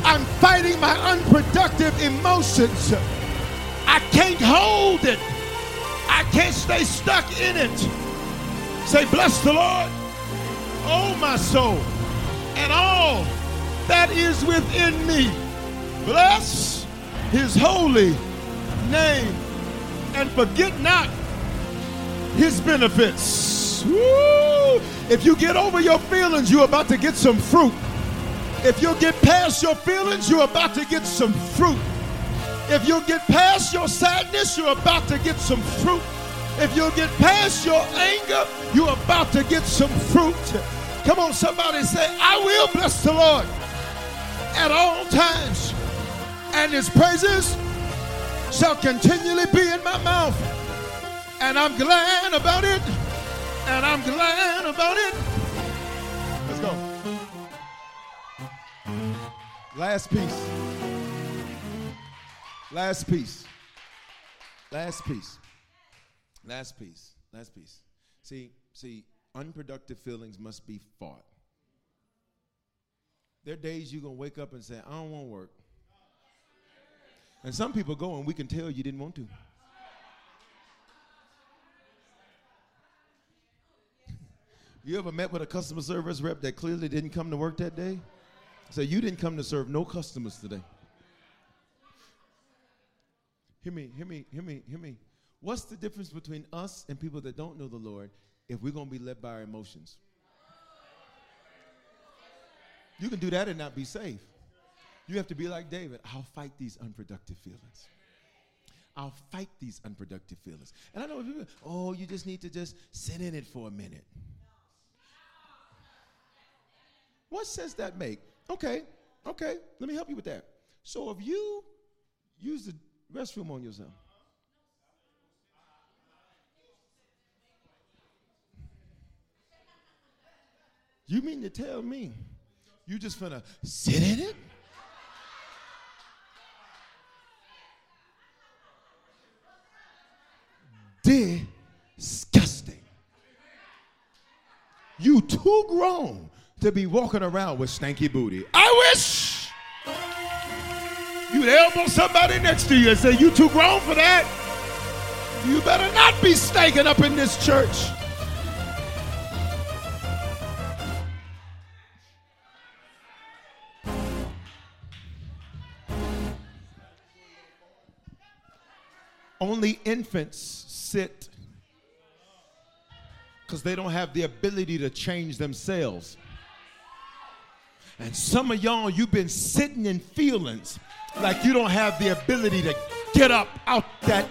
I'm fighting my unproductive emotions. I can't hold it. I can't stay stuck in it. Say, bless the Lord, oh my soul, and all that is within me. Bless his holy name and forget not his benefits. Woo! If you get over your feelings, you're about to get some fruit. If you get past your feelings, you're about to get some fruit. If you get past your sadness, you're about to get some fruit. If you get past your anger, you're about to get some fruit. Come on, somebody say, I will bless the Lord at all times, and his praises shall continually be in my mouth. And I'm glad about it. And I'm glad about it. Let's go. Last piece. Last piece. Last piece. Last piece. Last piece. See, see, unproductive feelings must be fought. There are days you're going to wake up and say, I don't want to work. And some people go and we can tell you didn't want to. You ever met with a customer service rep that clearly didn't come to work that day? So you didn't come to serve no customers today. Hear me, hear me, hear me, hear me. What's the difference between us and people that don't know the Lord if we're going to be led by our emotions? You can do that and not be safe. You have to be like David. I'll fight these unproductive feelings. I'll fight these unproductive feelings. And I know people, oh, you just need to just sit in it for a minute. What sense that make? Okay, okay, let me help you with that. So if you use the restroom on yourself, you mean to tell me you just finna sit in it? Disgusting. You too grown to be walking around with stanky booty. I wish you'd elbow somebody next to you and say, You too grown for that. You better not be stanking up in this church. Only infants sit because they don't have the ability to change themselves. And some of y'all, you've been sitting in feelings like you don't have the ability to get up out that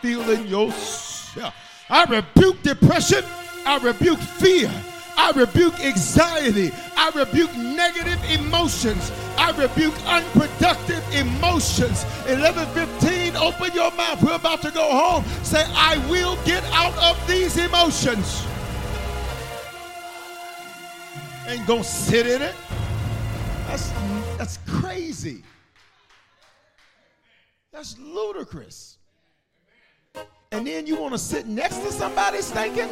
feeling yourself. I rebuke depression. I rebuke fear. I rebuke anxiety. I rebuke negative emotions. I rebuke unproductive emotions. 11:15, open your mouth. We're about to go home. Say, I will get out of these emotions. Ain't gonna sit in it. That's that's crazy. That's ludicrous. And then you want to sit next to somebody stinking?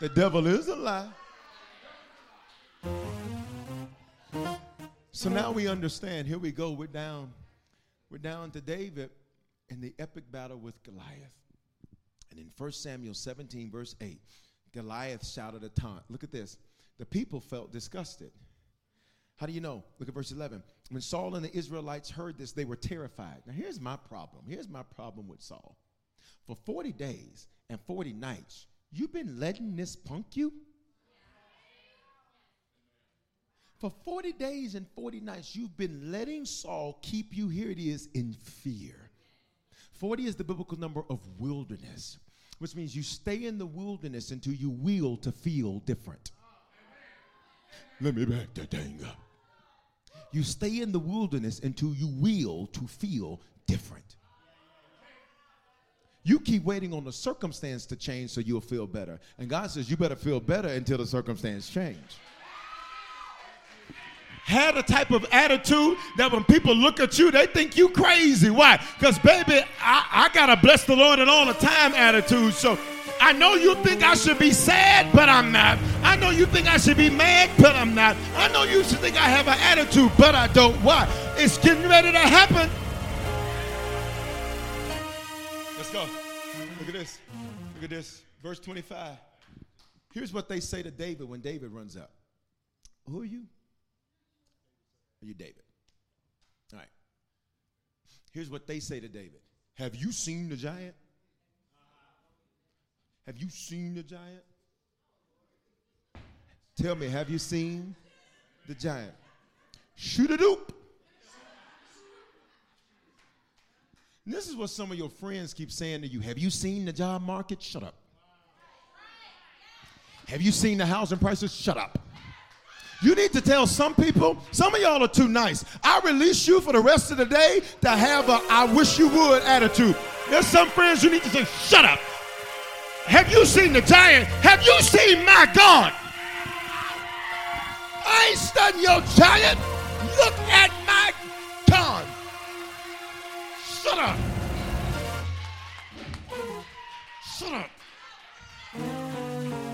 The devil is a lie. So now we understand. Here we go. We're down. We're down to David in the epic battle with Goliath. And in 1 Samuel 17, verse 8, Goliath shouted a taunt. Look at this. The people felt disgusted. How do you know? Look at verse 11. When Saul and the Israelites heard this, they were terrified. Now, here's my problem. Here's my problem with Saul. For 40 days and 40 nights, you've been letting this punk you? For 40 days and 40 nights, you've been letting Saul keep you, here it is, in fear. 40 is the biblical number of wilderness, which means you stay in the wilderness until you will to feel different. Let me back that thing up. You stay in the wilderness until you will to feel different. You keep waiting on the circumstance to change so you'll feel better. And God says you better feel better until the circumstance change. Had a type of attitude that when people look at you, they think you crazy. Why? Because baby, I, I gotta bless the Lord and all the time attitude. So I know you think I should be sad, but I'm not. I know you think I should be mad, but I'm not. I know you should think I have an attitude, but I don't. Why? It's getting ready to happen. Let's go. Look at this. Look at this. Verse 25. Here's what they say to David when David runs up. Who are you? Are you David? All right. Here's what they say to David Have you seen the giant? Have you seen the giant? Tell me, have you seen the giant? Shoot a doop. This is what some of your friends keep saying to you. Have you seen the job market? Shut up. Have you seen the housing prices? Shut up. You need to tell some people, some of y'all are too nice. I release you for the rest of the day to have a I wish you would attitude. There's some friends you need to say, shut up. Have you seen the giant? Have you seen my God? I stun your giant. Look at my God. Shut up. Shut up.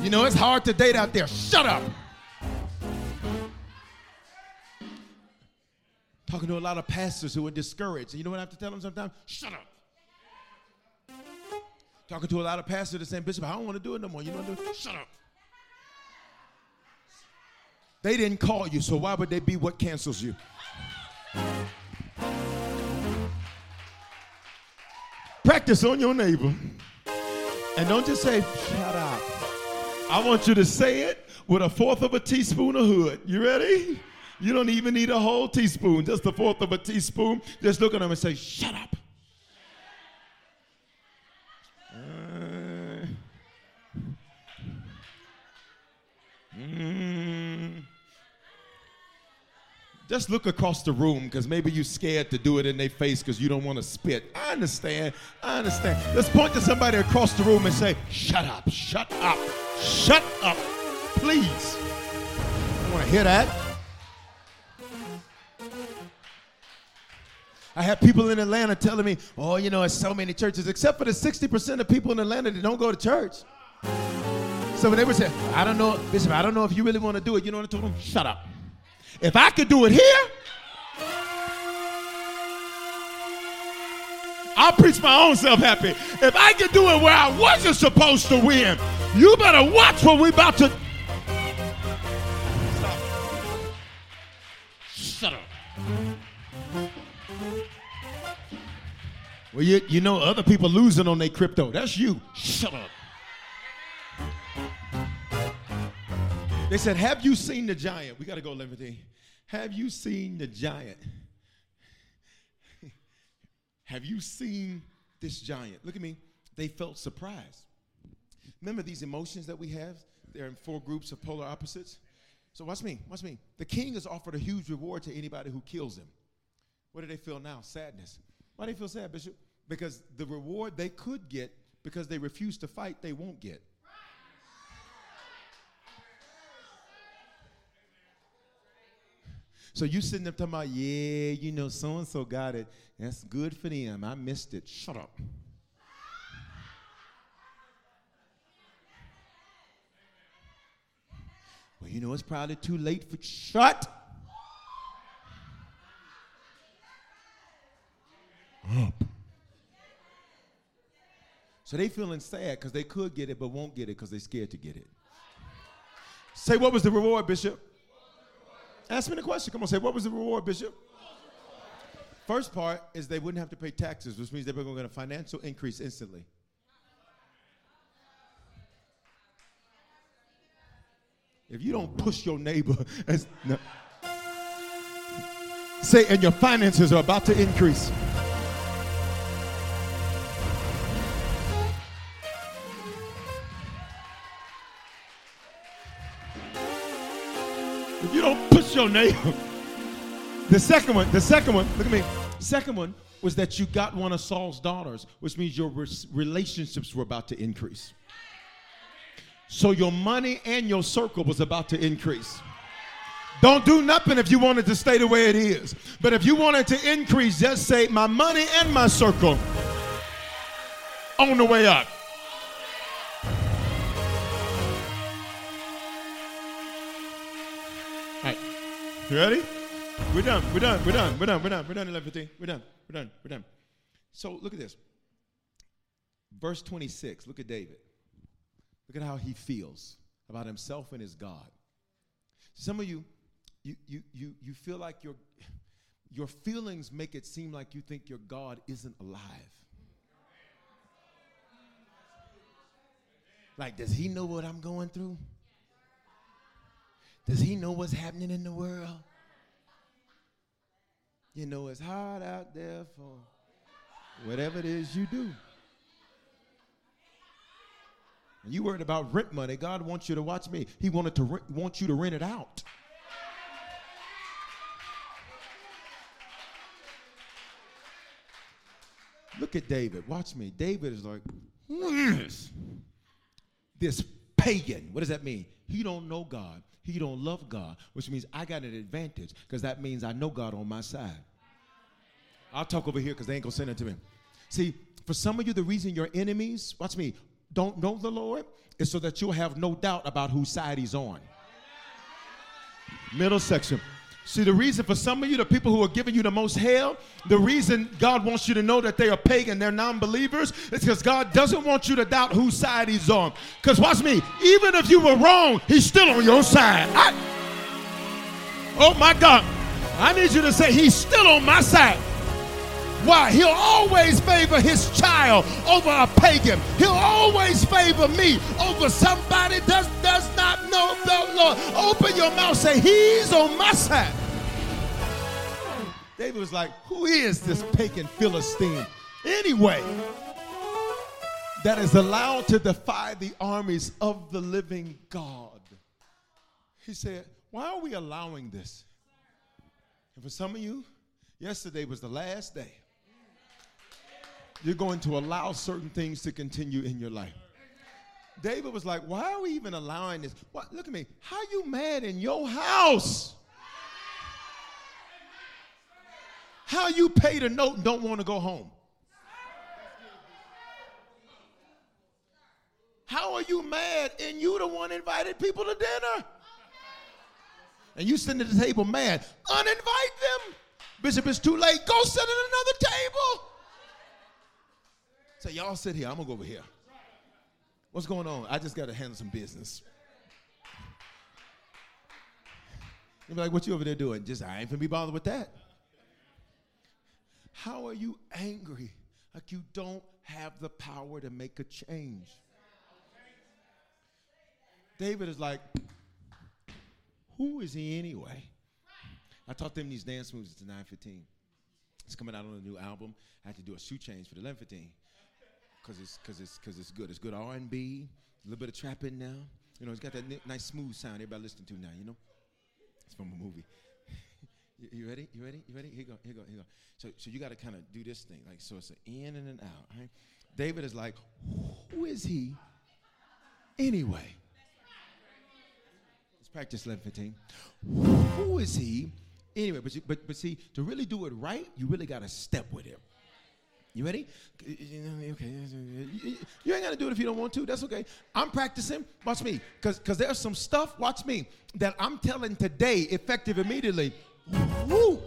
You know, it's hard to date out there. Shut up. Talking to a lot of pastors who are discouraged. You know what I have to tell them sometimes? Shut up. Talking to a lot of pastors that saying, Bishop, I don't want to do it no more. You know what I'm doing? Shut up. They didn't call you, so why would they be what cancels you? Practice on your neighbor. And don't just say, shut up. I want you to say it with a fourth of a teaspoon of hood. You ready? You don't even need a whole teaspoon, just a fourth of a teaspoon. Just look at them and say, shut up. Mm. Just look across the room because maybe you're scared to do it in their face because you don't want to spit. I understand. I understand. Let's point to somebody across the room and say, Shut up, shut up, shut up, please. I want to hear that. I have people in Atlanta telling me, oh, you know, it's so many churches, except for the 60% of people in Atlanta that don't go to church. So when they would say, I don't know, Bishop, I don't know if you really want to do it, you know what I told them? Shut up. If I could do it here, I'll preach my own self happy. If I could do it where I wasn't supposed to win, you better watch what we're about to. Stop. Shut up. Well, you, you know other people losing on their crypto. That's you. Shut up. They said, Have you seen the giant? We got to go, Liberty. Have you seen the giant? (laughs) Have you seen this giant? Look at me. They felt surprised. Remember these emotions that we have? They're in four groups of polar opposites. So watch me, watch me. The king has offered a huge reward to anybody who kills him. What do they feel now? Sadness. Why do they feel sad, Bishop? Because the reward they could get because they refuse to fight, they won't get. So you sitting there talking about, yeah, you know, so and so got it. That's good for them. I missed it. Shut up. Well, you know, it's probably too late for. Shut up. So they feeling sad because they could get it but won't get it because they're scared to get it. Say, what was the reward, Bishop? Ask me the question. Come on, say, what was the reward, Bishop? First part is they wouldn't have to pay taxes, which means they were going to get a financial increase instantly. If you don't push your neighbor, (laughs) no. say, and your finances are about to increase. If you don't your neighbor. The second one, the second one, look at me. Second one was that you got one of Saul's daughters, which means your relationships were about to increase. So your money and your circle was about to increase. Don't do nothing if you wanted to stay the way it is. But if you wanted to increase, just say, my money and my circle on the way up. You ready? We're done. We're done. We're done. We're done. We're done. We're done. 11 We're done. We're done. We're done. So look at this. Verse 26. Look at David. Look at how he feels about himself and his God. Some of you, you, you, you, you feel like your, your feelings make it seem like you think your God isn't alive. Like, does he know what I'm going through? Does he know what's happening in the world? You know, it's hard out there for whatever it is you do. You worried about rent money. God wants you to watch me. He wanted to rent, want you to rent it out. Look at David. Watch me. David is like, mm, this? This pagan. What does that mean? He don't know God. He don't love God, which means I got an advantage because that means I know God on my side. I'll talk over here because they ain't gonna send it to me. See, for some of you, the reason your enemies, watch me, don't know the Lord is so that you'll have no doubt about whose side he's on. Middle section. See, the reason for some of you, the people who are giving you the most hell, the reason God wants you to know that they are pagan, they're non believers, is because God doesn't want you to doubt whose side He's on. Because watch me, even if you were wrong, He's still on your side. I, oh my God. I need you to say, He's still on my side. Why? He'll always favor his child over a pagan. He'll always favor me over somebody that does not know the Lord. Open your mouth, say, He's on my side. David was like, Who is this pagan Philistine anyway that is allowed to defy the armies of the living God? He said, Why are we allowing this? And for some of you, yesterday was the last day you're going to allow certain things to continue in your life. David was like, Why are we even allowing this? What, look at me. How you mad in your house? How you paid a note and don't want to go home? How are you mad and you the one invited people to dinner? And you sitting at the table mad. Uninvite them. Bishop, it's too late. Go sit at another table. Y'all sit here. I'm going to go over here. What's going on? I just got to handle some business. You'll be like, what you over there doing? Just, I ain't to be bothered with that. How are you angry? Like you don't have the power to make a change. David is like, who is he anyway? I taught them these dance moves at 915. It's coming out on a new album. I had to do a shoe change for the 1115 because it's because it's because it's good. It's good R and B, a little bit of trap in now. You know, it's got that n- nice smooth sound everybody listening to now. You know, it's from a movie. (laughs) you, you, ready? You ready? You ready? Here go. Here go. Here go. So so you got to kind of do this thing like so. It's an in and an out. Right? David is like, who is he anyway? Let's practice 11, 15. Who is he anyway? But, you, but, but see, to really do it right, you really got to step with him. You ready? Okay. You ain't got to do it if you don't want to. That's okay. I'm practicing. Watch me. Because because there's some stuff, watch me, that I'm telling today, effective immediately. Who?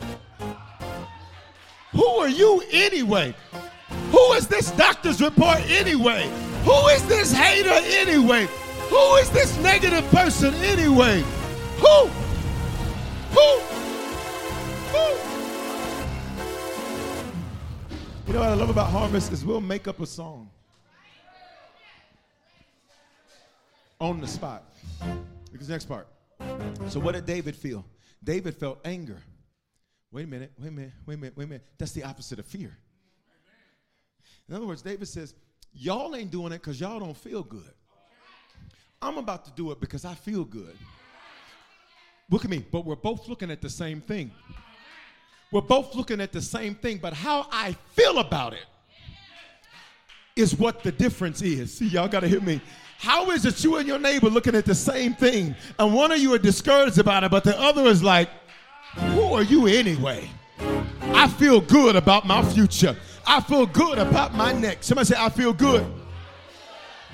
Who are you anyway? Who is this doctor's report anyway? Who is this hater anyway? Who is this negative person anyway? Who? Who? Who? You know what I love about Harvest is we'll make up a song on the spot. Because next part. So what did David feel? David felt anger. Wait a minute, wait a minute, wait a minute, wait a minute. That's the opposite of fear. In other words, David says, Y'all ain't doing it because y'all don't feel good. I'm about to do it because I feel good. Look at me, but we're both looking at the same thing. We're both looking at the same thing, but how I feel about it is what the difference is. See, y'all got to hear me. How is it you and your neighbor looking at the same thing, and one of you are discouraged about it, but the other is like, who are you anyway? I feel good about my future. I feel good about my next. Somebody say, I feel good.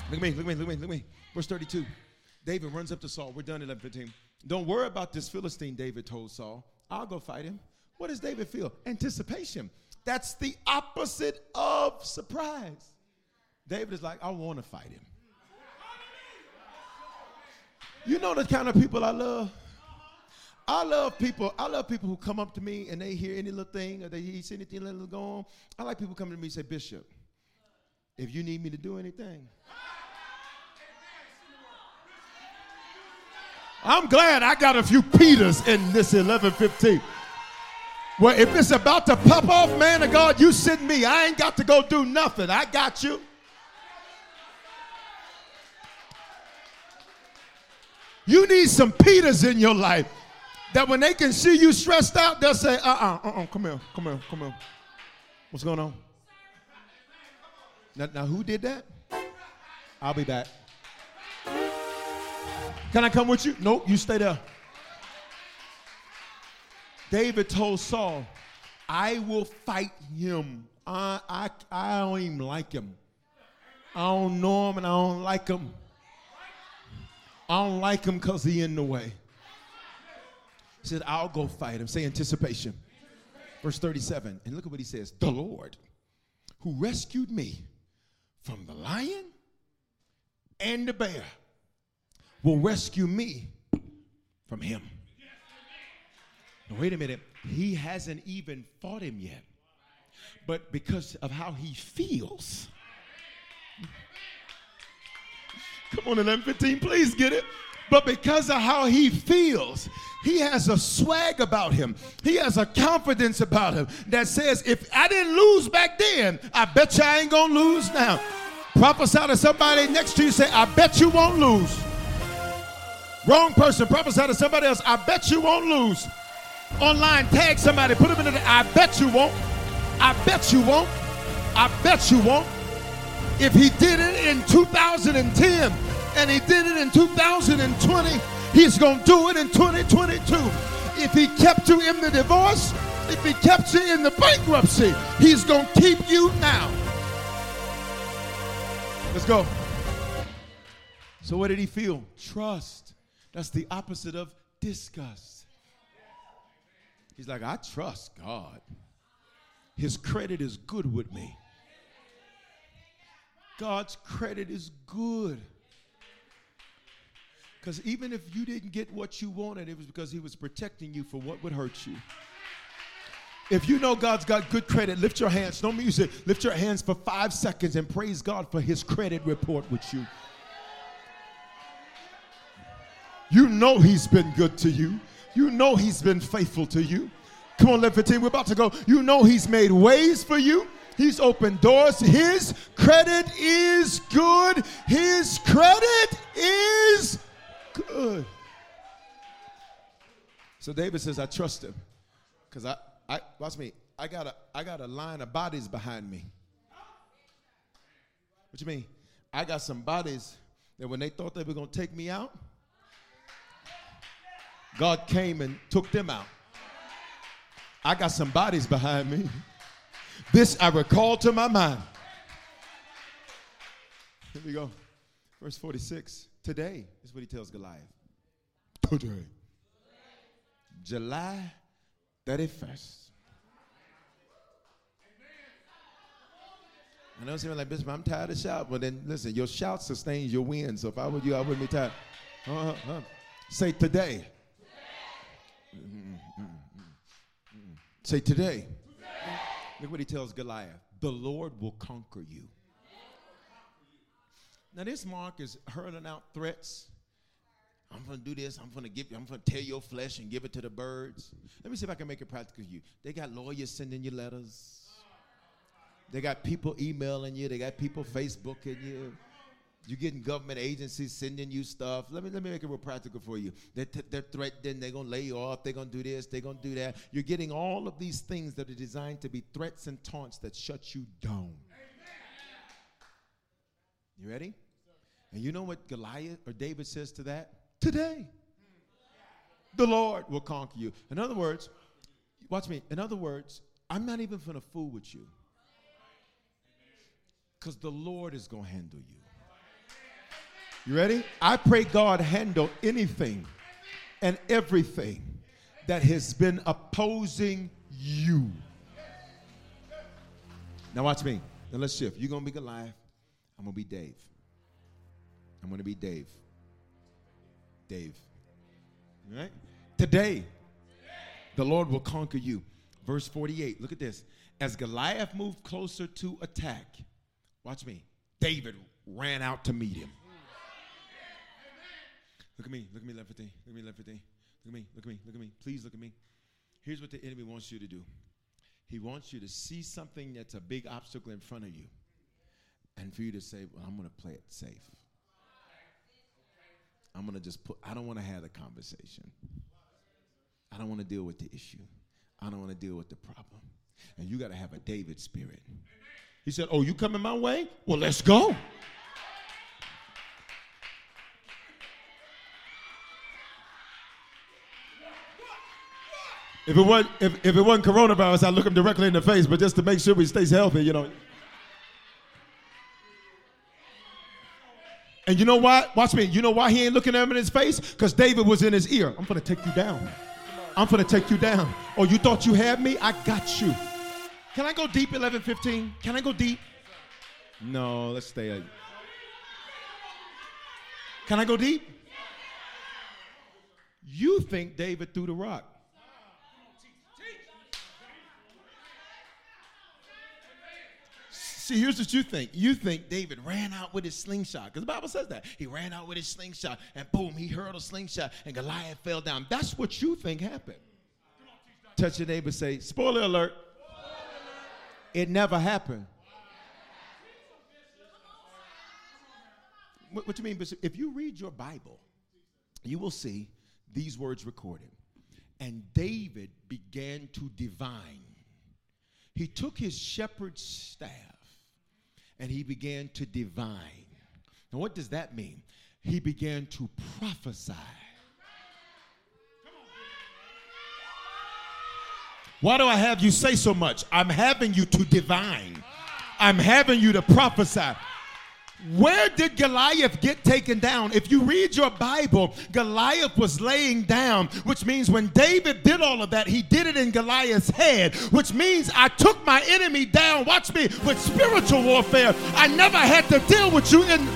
Look at me, look at me, look at me, look at me. Verse 32. David runs up to Saul. We're done at 11:15. Don't worry about this Philistine, David told Saul. I'll go fight him. What does David feel? Anticipation. That's the opposite of surprise. David is like, I want to fight him. You know the kind of people I love? I love people. I love people who come up to me and they hear any little thing or they see anything little go on. I like people coming to me and say, Bishop, if you need me to do anything. I'm glad I got a few Peters in this 1115. Well, if it's about to pop off, man of God, you send me. I ain't got to go do nothing. I got you. You need some Peters in your life that when they can see you stressed out, they'll say, uh uh-uh, uh, uh, come here, come here, come here. What's going on? Now, now, who did that? I'll be back. Can I come with you? Nope, you stay there. David told Saul, I will fight him. I, I, I don't even like him. I don't know him and I don't like him. I don't like him because he in the way. He said, I'll go fight him. Say anticipation. Verse 37. And look at what he says. The Lord who rescued me from the lion and the bear will rescue me from him. Wait a minute. He hasn't even fought him yet. But because of how he feels, Come on, 1115, please get it. But because of how he feels, he has a swag about him. He has a confidence about him that says, if I didn't lose back then, I bet you I ain't gonna lose now. Prophesy to somebody next to you, say, I bet you won't lose. Wrong person, prophesy to somebody else, I bet you won't lose. Online, tag somebody, put them in the, I bet you won't. I bet you won't. I bet you won't. If he did it in 2010 and he did it in 2020, he's going to do it in 2022. If he kept you in the divorce, if he kept you in the bankruptcy, he's going to keep you now. Let's go. So, what did he feel? Trust. That's the opposite of disgust. He's like, I trust God. His credit is good with me. God's credit is good. Because even if you didn't get what you wanted, it was because He was protecting you for what would hurt you. If you know God's got good credit, lift your hands. No music. Lift your hands for five seconds and praise God for His credit report with you. You know He's been good to you. You know He's been faithful to you. Come on, 15. We're about to go. You know He's made ways for you. He's opened doors. His credit is good. His credit is good. So David says, I trust him. Because I, I watch me, I got a I got a line of bodies behind me. What you mean? I got some bodies that when they thought they were gonna take me out, God came and took them out. I got some bodies behind me. This I recall to my mind. Here we go. Verse 46. Today is what he tells Goliath. Today. July 31st. I know some like, Bishop, I'm tired of shouting. But then listen, your shout sustains your win. So if I were you, I wouldn't be tired. Uh, uh, say today. Say today. Look what he tells Goliath the Lord will conquer you. Now, this Mark is hurling out threats. I'm going to do this. I'm going to give. I'm going to tear your flesh and give it to the birds. Let me see if I can make it practical for you. They got lawyers sending you letters. They got people emailing you. They got people Facebooking you. You're getting government agencies sending you stuff. Let me let me make it real practical for you. They're, t- they're threatening. They're gonna lay you off. They're gonna do this. They're gonna do that. You're getting all of these things that are designed to be threats and taunts that shut you down. You ready? And you know what Goliath or David says to that? Today, the Lord will conquer you. In other words, watch me. In other words, I'm not even gonna fool with you, because the Lord is gonna handle you. You ready? I pray God handle anything and everything that has been opposing you. Now watch me. Now let's shift. You're gonna be Goliath. I'm gonna be Dave. I'm gonna be Dave. Dave. All right? Today, the Lord will conquer you. Verse 48. Look at this. As Goliath moved closer to attack, watch me. David ran out to meet him. Look at me. Look at me, left 15. Look at me, left 15. Look at me. Look at me. Look at me. Please look at me. Here's what the enemy wants you to do. He wants you to see something that's a big obstacle in front of you, and for you to say, "Well, I'm going to play it safe. I'm going to just put. I don't want to have the conversation. I don't want to deal with the issue. I don't want to deal with the problem. And you got to have a David spirit." He said, "Oh, you coming my way? Well, let's go." If it wasn't if, if it wasn't coronavirus, I'd look him directly in the face, but just to make sure he stays healthy, you know. And you know why? Watch me. You know why he ain't looking at him in his face? Because David was in his ear. I'm going to take you down. I'm going to take you down. Oh, you thought you had me? I got you. Can I go deep 11 15? Can I go deep? No, let's stay. Can I go deep? You think David threw the rock. See, here's what you think. You think David ran out with his slingshot, because the Bible says that. He ran out with his slingshot, and boom, he hurled a slingshot, and Goliath fell down. That's what you think happened. Touch your neighbor, say, spoiler alert. It never happened. What, what you mean, Bishop? If you read your Bible, you will see these words recorded. And David began to divine. He took his shepherd's staff and he began to divine. Now, what does that mean? He began to prophesy. Why do I have you say so much? I'm having you to divine. I'm having you to prophesy. Where did Goliath get taken down? If you read your Bible, Goliath was laying down, which means when David did all of that, he did it in Goliath's head, which means I took my enemy down, watch me, with spiritual warfare. I never had to deal with you in.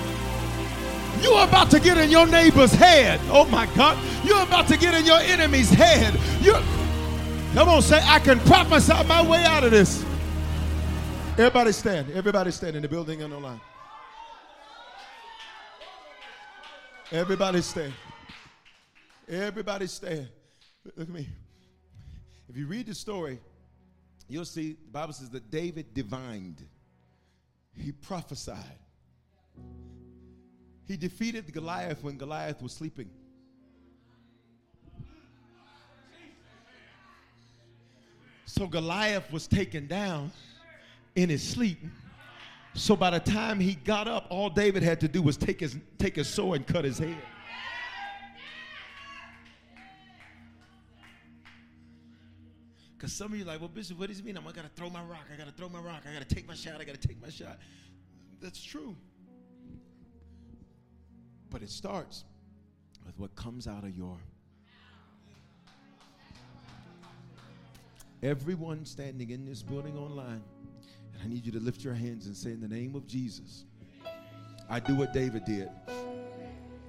You're about to get in your neighbor's head. Oh my God. You're about to get in your enemy's head. You're. Come on, say, I can prophesy my way out of this. Everybody stand. Everybody stand in the building and online. Everybody stand. Everybody stand. Look at me. If you read the story, you'll see the Bible says that David divined. He prophesied. He defeated Goliath when Goliath was sleeping. So Goliath was taken down in his sleep. So by the time he got up, all David had to do was take his, take his sword and cut his head. Because some of you are like, well, Bishop, what does it mean? I'm going to throw my rock. I got to throw my rock. I got to take my shot. I got to take my shot. That's true. But it starts with what comes out of your Everyone standing in this building online, I need you to lift your hands and say, In the name of Jesus, I do what David did.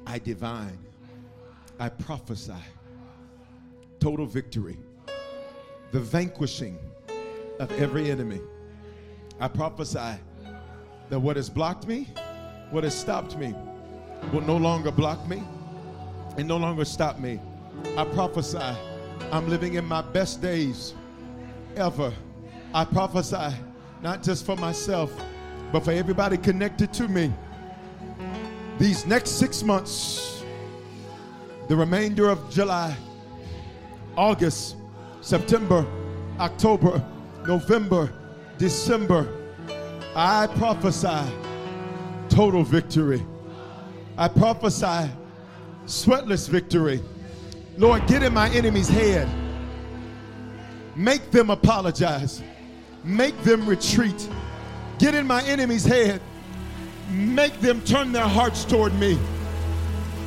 I divine. I prophesy. Total victory. The vanquishing of every enemy. I prophesy that what has blocked me, what has stopped me, will no longer block me and no longer stop me. I prophesy I'm living in my best days ever. I prophesy not just for myself, but for everybody connected to me. These next six months, the remainder of July, August, September, October, November, December, I prophesy total victory. I prophesy sweatless victory. Lord, get in my enemy's head Make them apologize. Make them retreat. Get in my enemy's head. Make them turn their hearts toward me.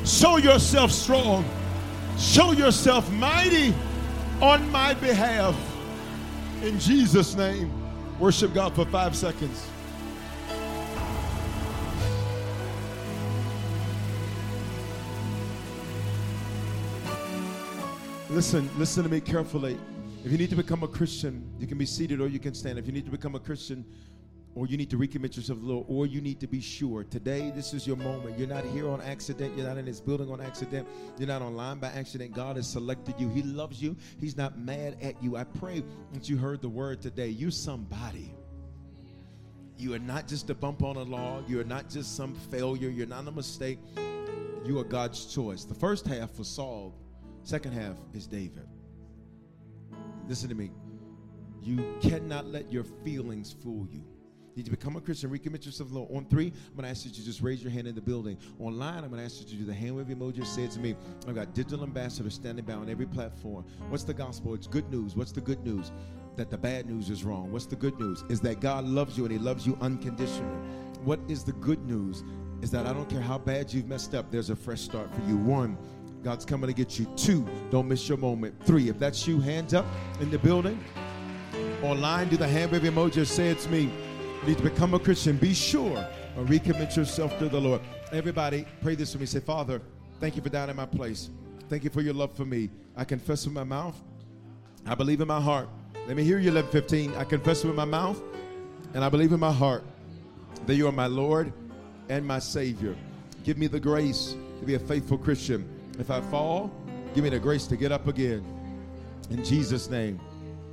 Show yourself strong. Show yourself mighty on my behalf. In Jesus' name, worship God for five seconds. Listen, listen to me carefully. If you need to become a Christian, you can be seated or you can stand. If you need to become a Christian, or you need to recommit yourself to the Lord, or you need to be sure. Today, this is your moment. You're not here on accident. You're not in this building on accident. You're not online by accident. God has selected you. He loves you. He's not mad at you. I pray that you heard the word today. You're somebody. You are not just a bump on a log. You are not just some failure. You're not a mistake. You are God's choice. The first half was Saul. Second half is David. Listen to me. You cannot let your feelings fool you. You need to become a Christian, recommit yourself to the Lord. On three, I'm going to ask you to just raise your hand in the building. Online, I'm going to ask you to do the hand wave emoji. Say it to me. I've got digital ambassadors standing by on every platform. What's the gospel? It's good news. What's the good news? That the bad news is wrong. What's the good news? Is that God loves you and He loves you unconditionally. what is the good news? Is that I don't care how bad you've messed up, there's a fresh start for you. One, God's coming to get you. Two, don't miss your moment. Three, if that's you, hands up in the building. Online, do the hand wave emoji. Say it's me. You need to become a Christian. Be sure or recommit yourself to the Lord. Everybody, pray this for me. Say, Father, thank you for dying in my place. Thank you for your love for me. I confess with my mouth. I believe in my heart. Let me hear you, 1115. I confess with my mouth and I believe in my heart that you are my Lord and my Savior. Give me the grace to be a faithful Christian. If I fall, give me the grace to get up again. In Jesus' name,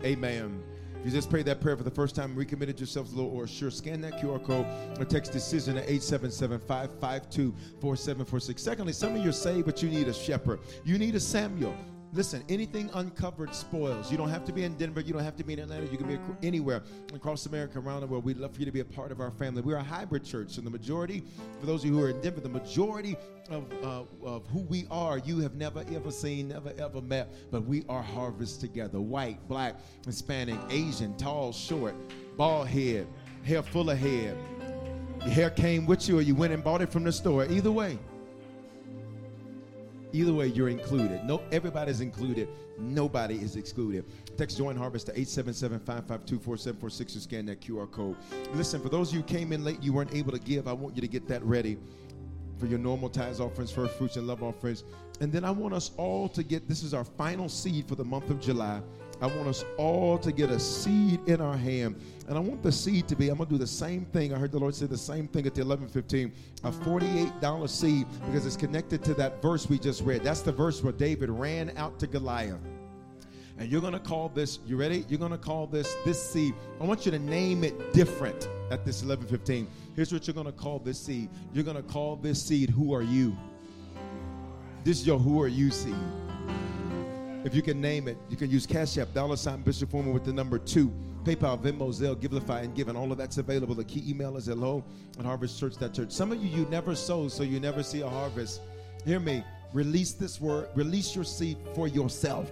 amen. If you just prayed that prayer for the first time, recommitted yourself to the Lord, or sure, scan that QR code or text decision at 877-552-4746. Secondly, some of you are saved, but you need a shepherd. You need a Samuel. Listen, anything uncovered spoils. You don't have to be in Denver. You don't have to be in Atlanta. You can be anywhere across America, around the world. We'd love for you to be a part of our family. We're a hybrid church. and the majority, for those of you who are in Denver, the majority of, uh, of who we are, you have never ever seen, never ever met. But we are harvest together. White, black, Hispanic, Asian, tall, short, bald head, hair full of hair. Your hair came with you or you went and bought it from the store. Either way. Either way, you're included. No, everybody's included. Nobody is excluded. Text Join Harvest to 877-552-4746 to scan that QR code. Listen, for those of you who came in late, you weren't able to give, I want you to get that ready for your normal tithes offerings, first fruits, and love offerings. And then I want us all to get, this is our final seed for the month of July. I want us all to get a seed in our hand. And I want the seed to be, I'm going to do the same thing. I heard the Lord say the same thing at the 1115. A $48 seed because it's connected to that verse we just read. That's the verse where David ran out to Goliath. And you're going to call this, you ready? You're going to call this this seed. I want you to name it different at this 1115. Here's what you're going to call this seed. You're going to call this seed, Who Are You? This is your Who Are You seed. If you can name it, you can use Cash App, dollar sign Bishop Foreman with the number two. PayPal, Venmo, Zelle, Givelify, and Given. All of that's available. The key email is hello at harvestchurch.church. Some of you, you never sow, so you never see a harvest. Hear me. Release this word. Release your seed for yourself.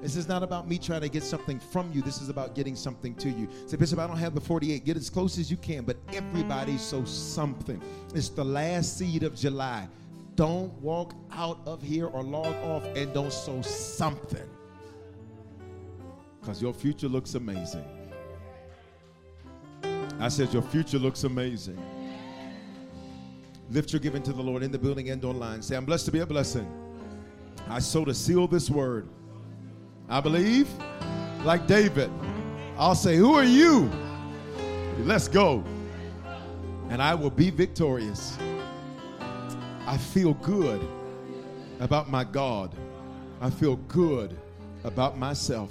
This is not about me trying to get something from you. This is about getting something to you. Say, Bishop, I don't have the 48. Get as close as you can, but everybody sow something. It's the last seed of July. Don't walk out of here or log off and don't sow something. Because your future looks amazing. I said, Your future looks amazing. Lift your giving to the Lord in the building and online. Say, I'm blessed to be a blessing. I sow to seal this word. I believe, like David, I'll say, Who are you? Let's go. And I will be victorious. I feel good about my God. I feel good about myself.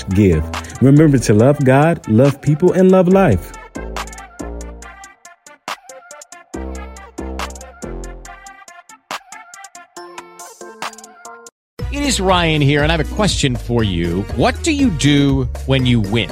give. Remember to love God, love people, and love life. It is Ryan here, and I have a question for you. What do you do when you win?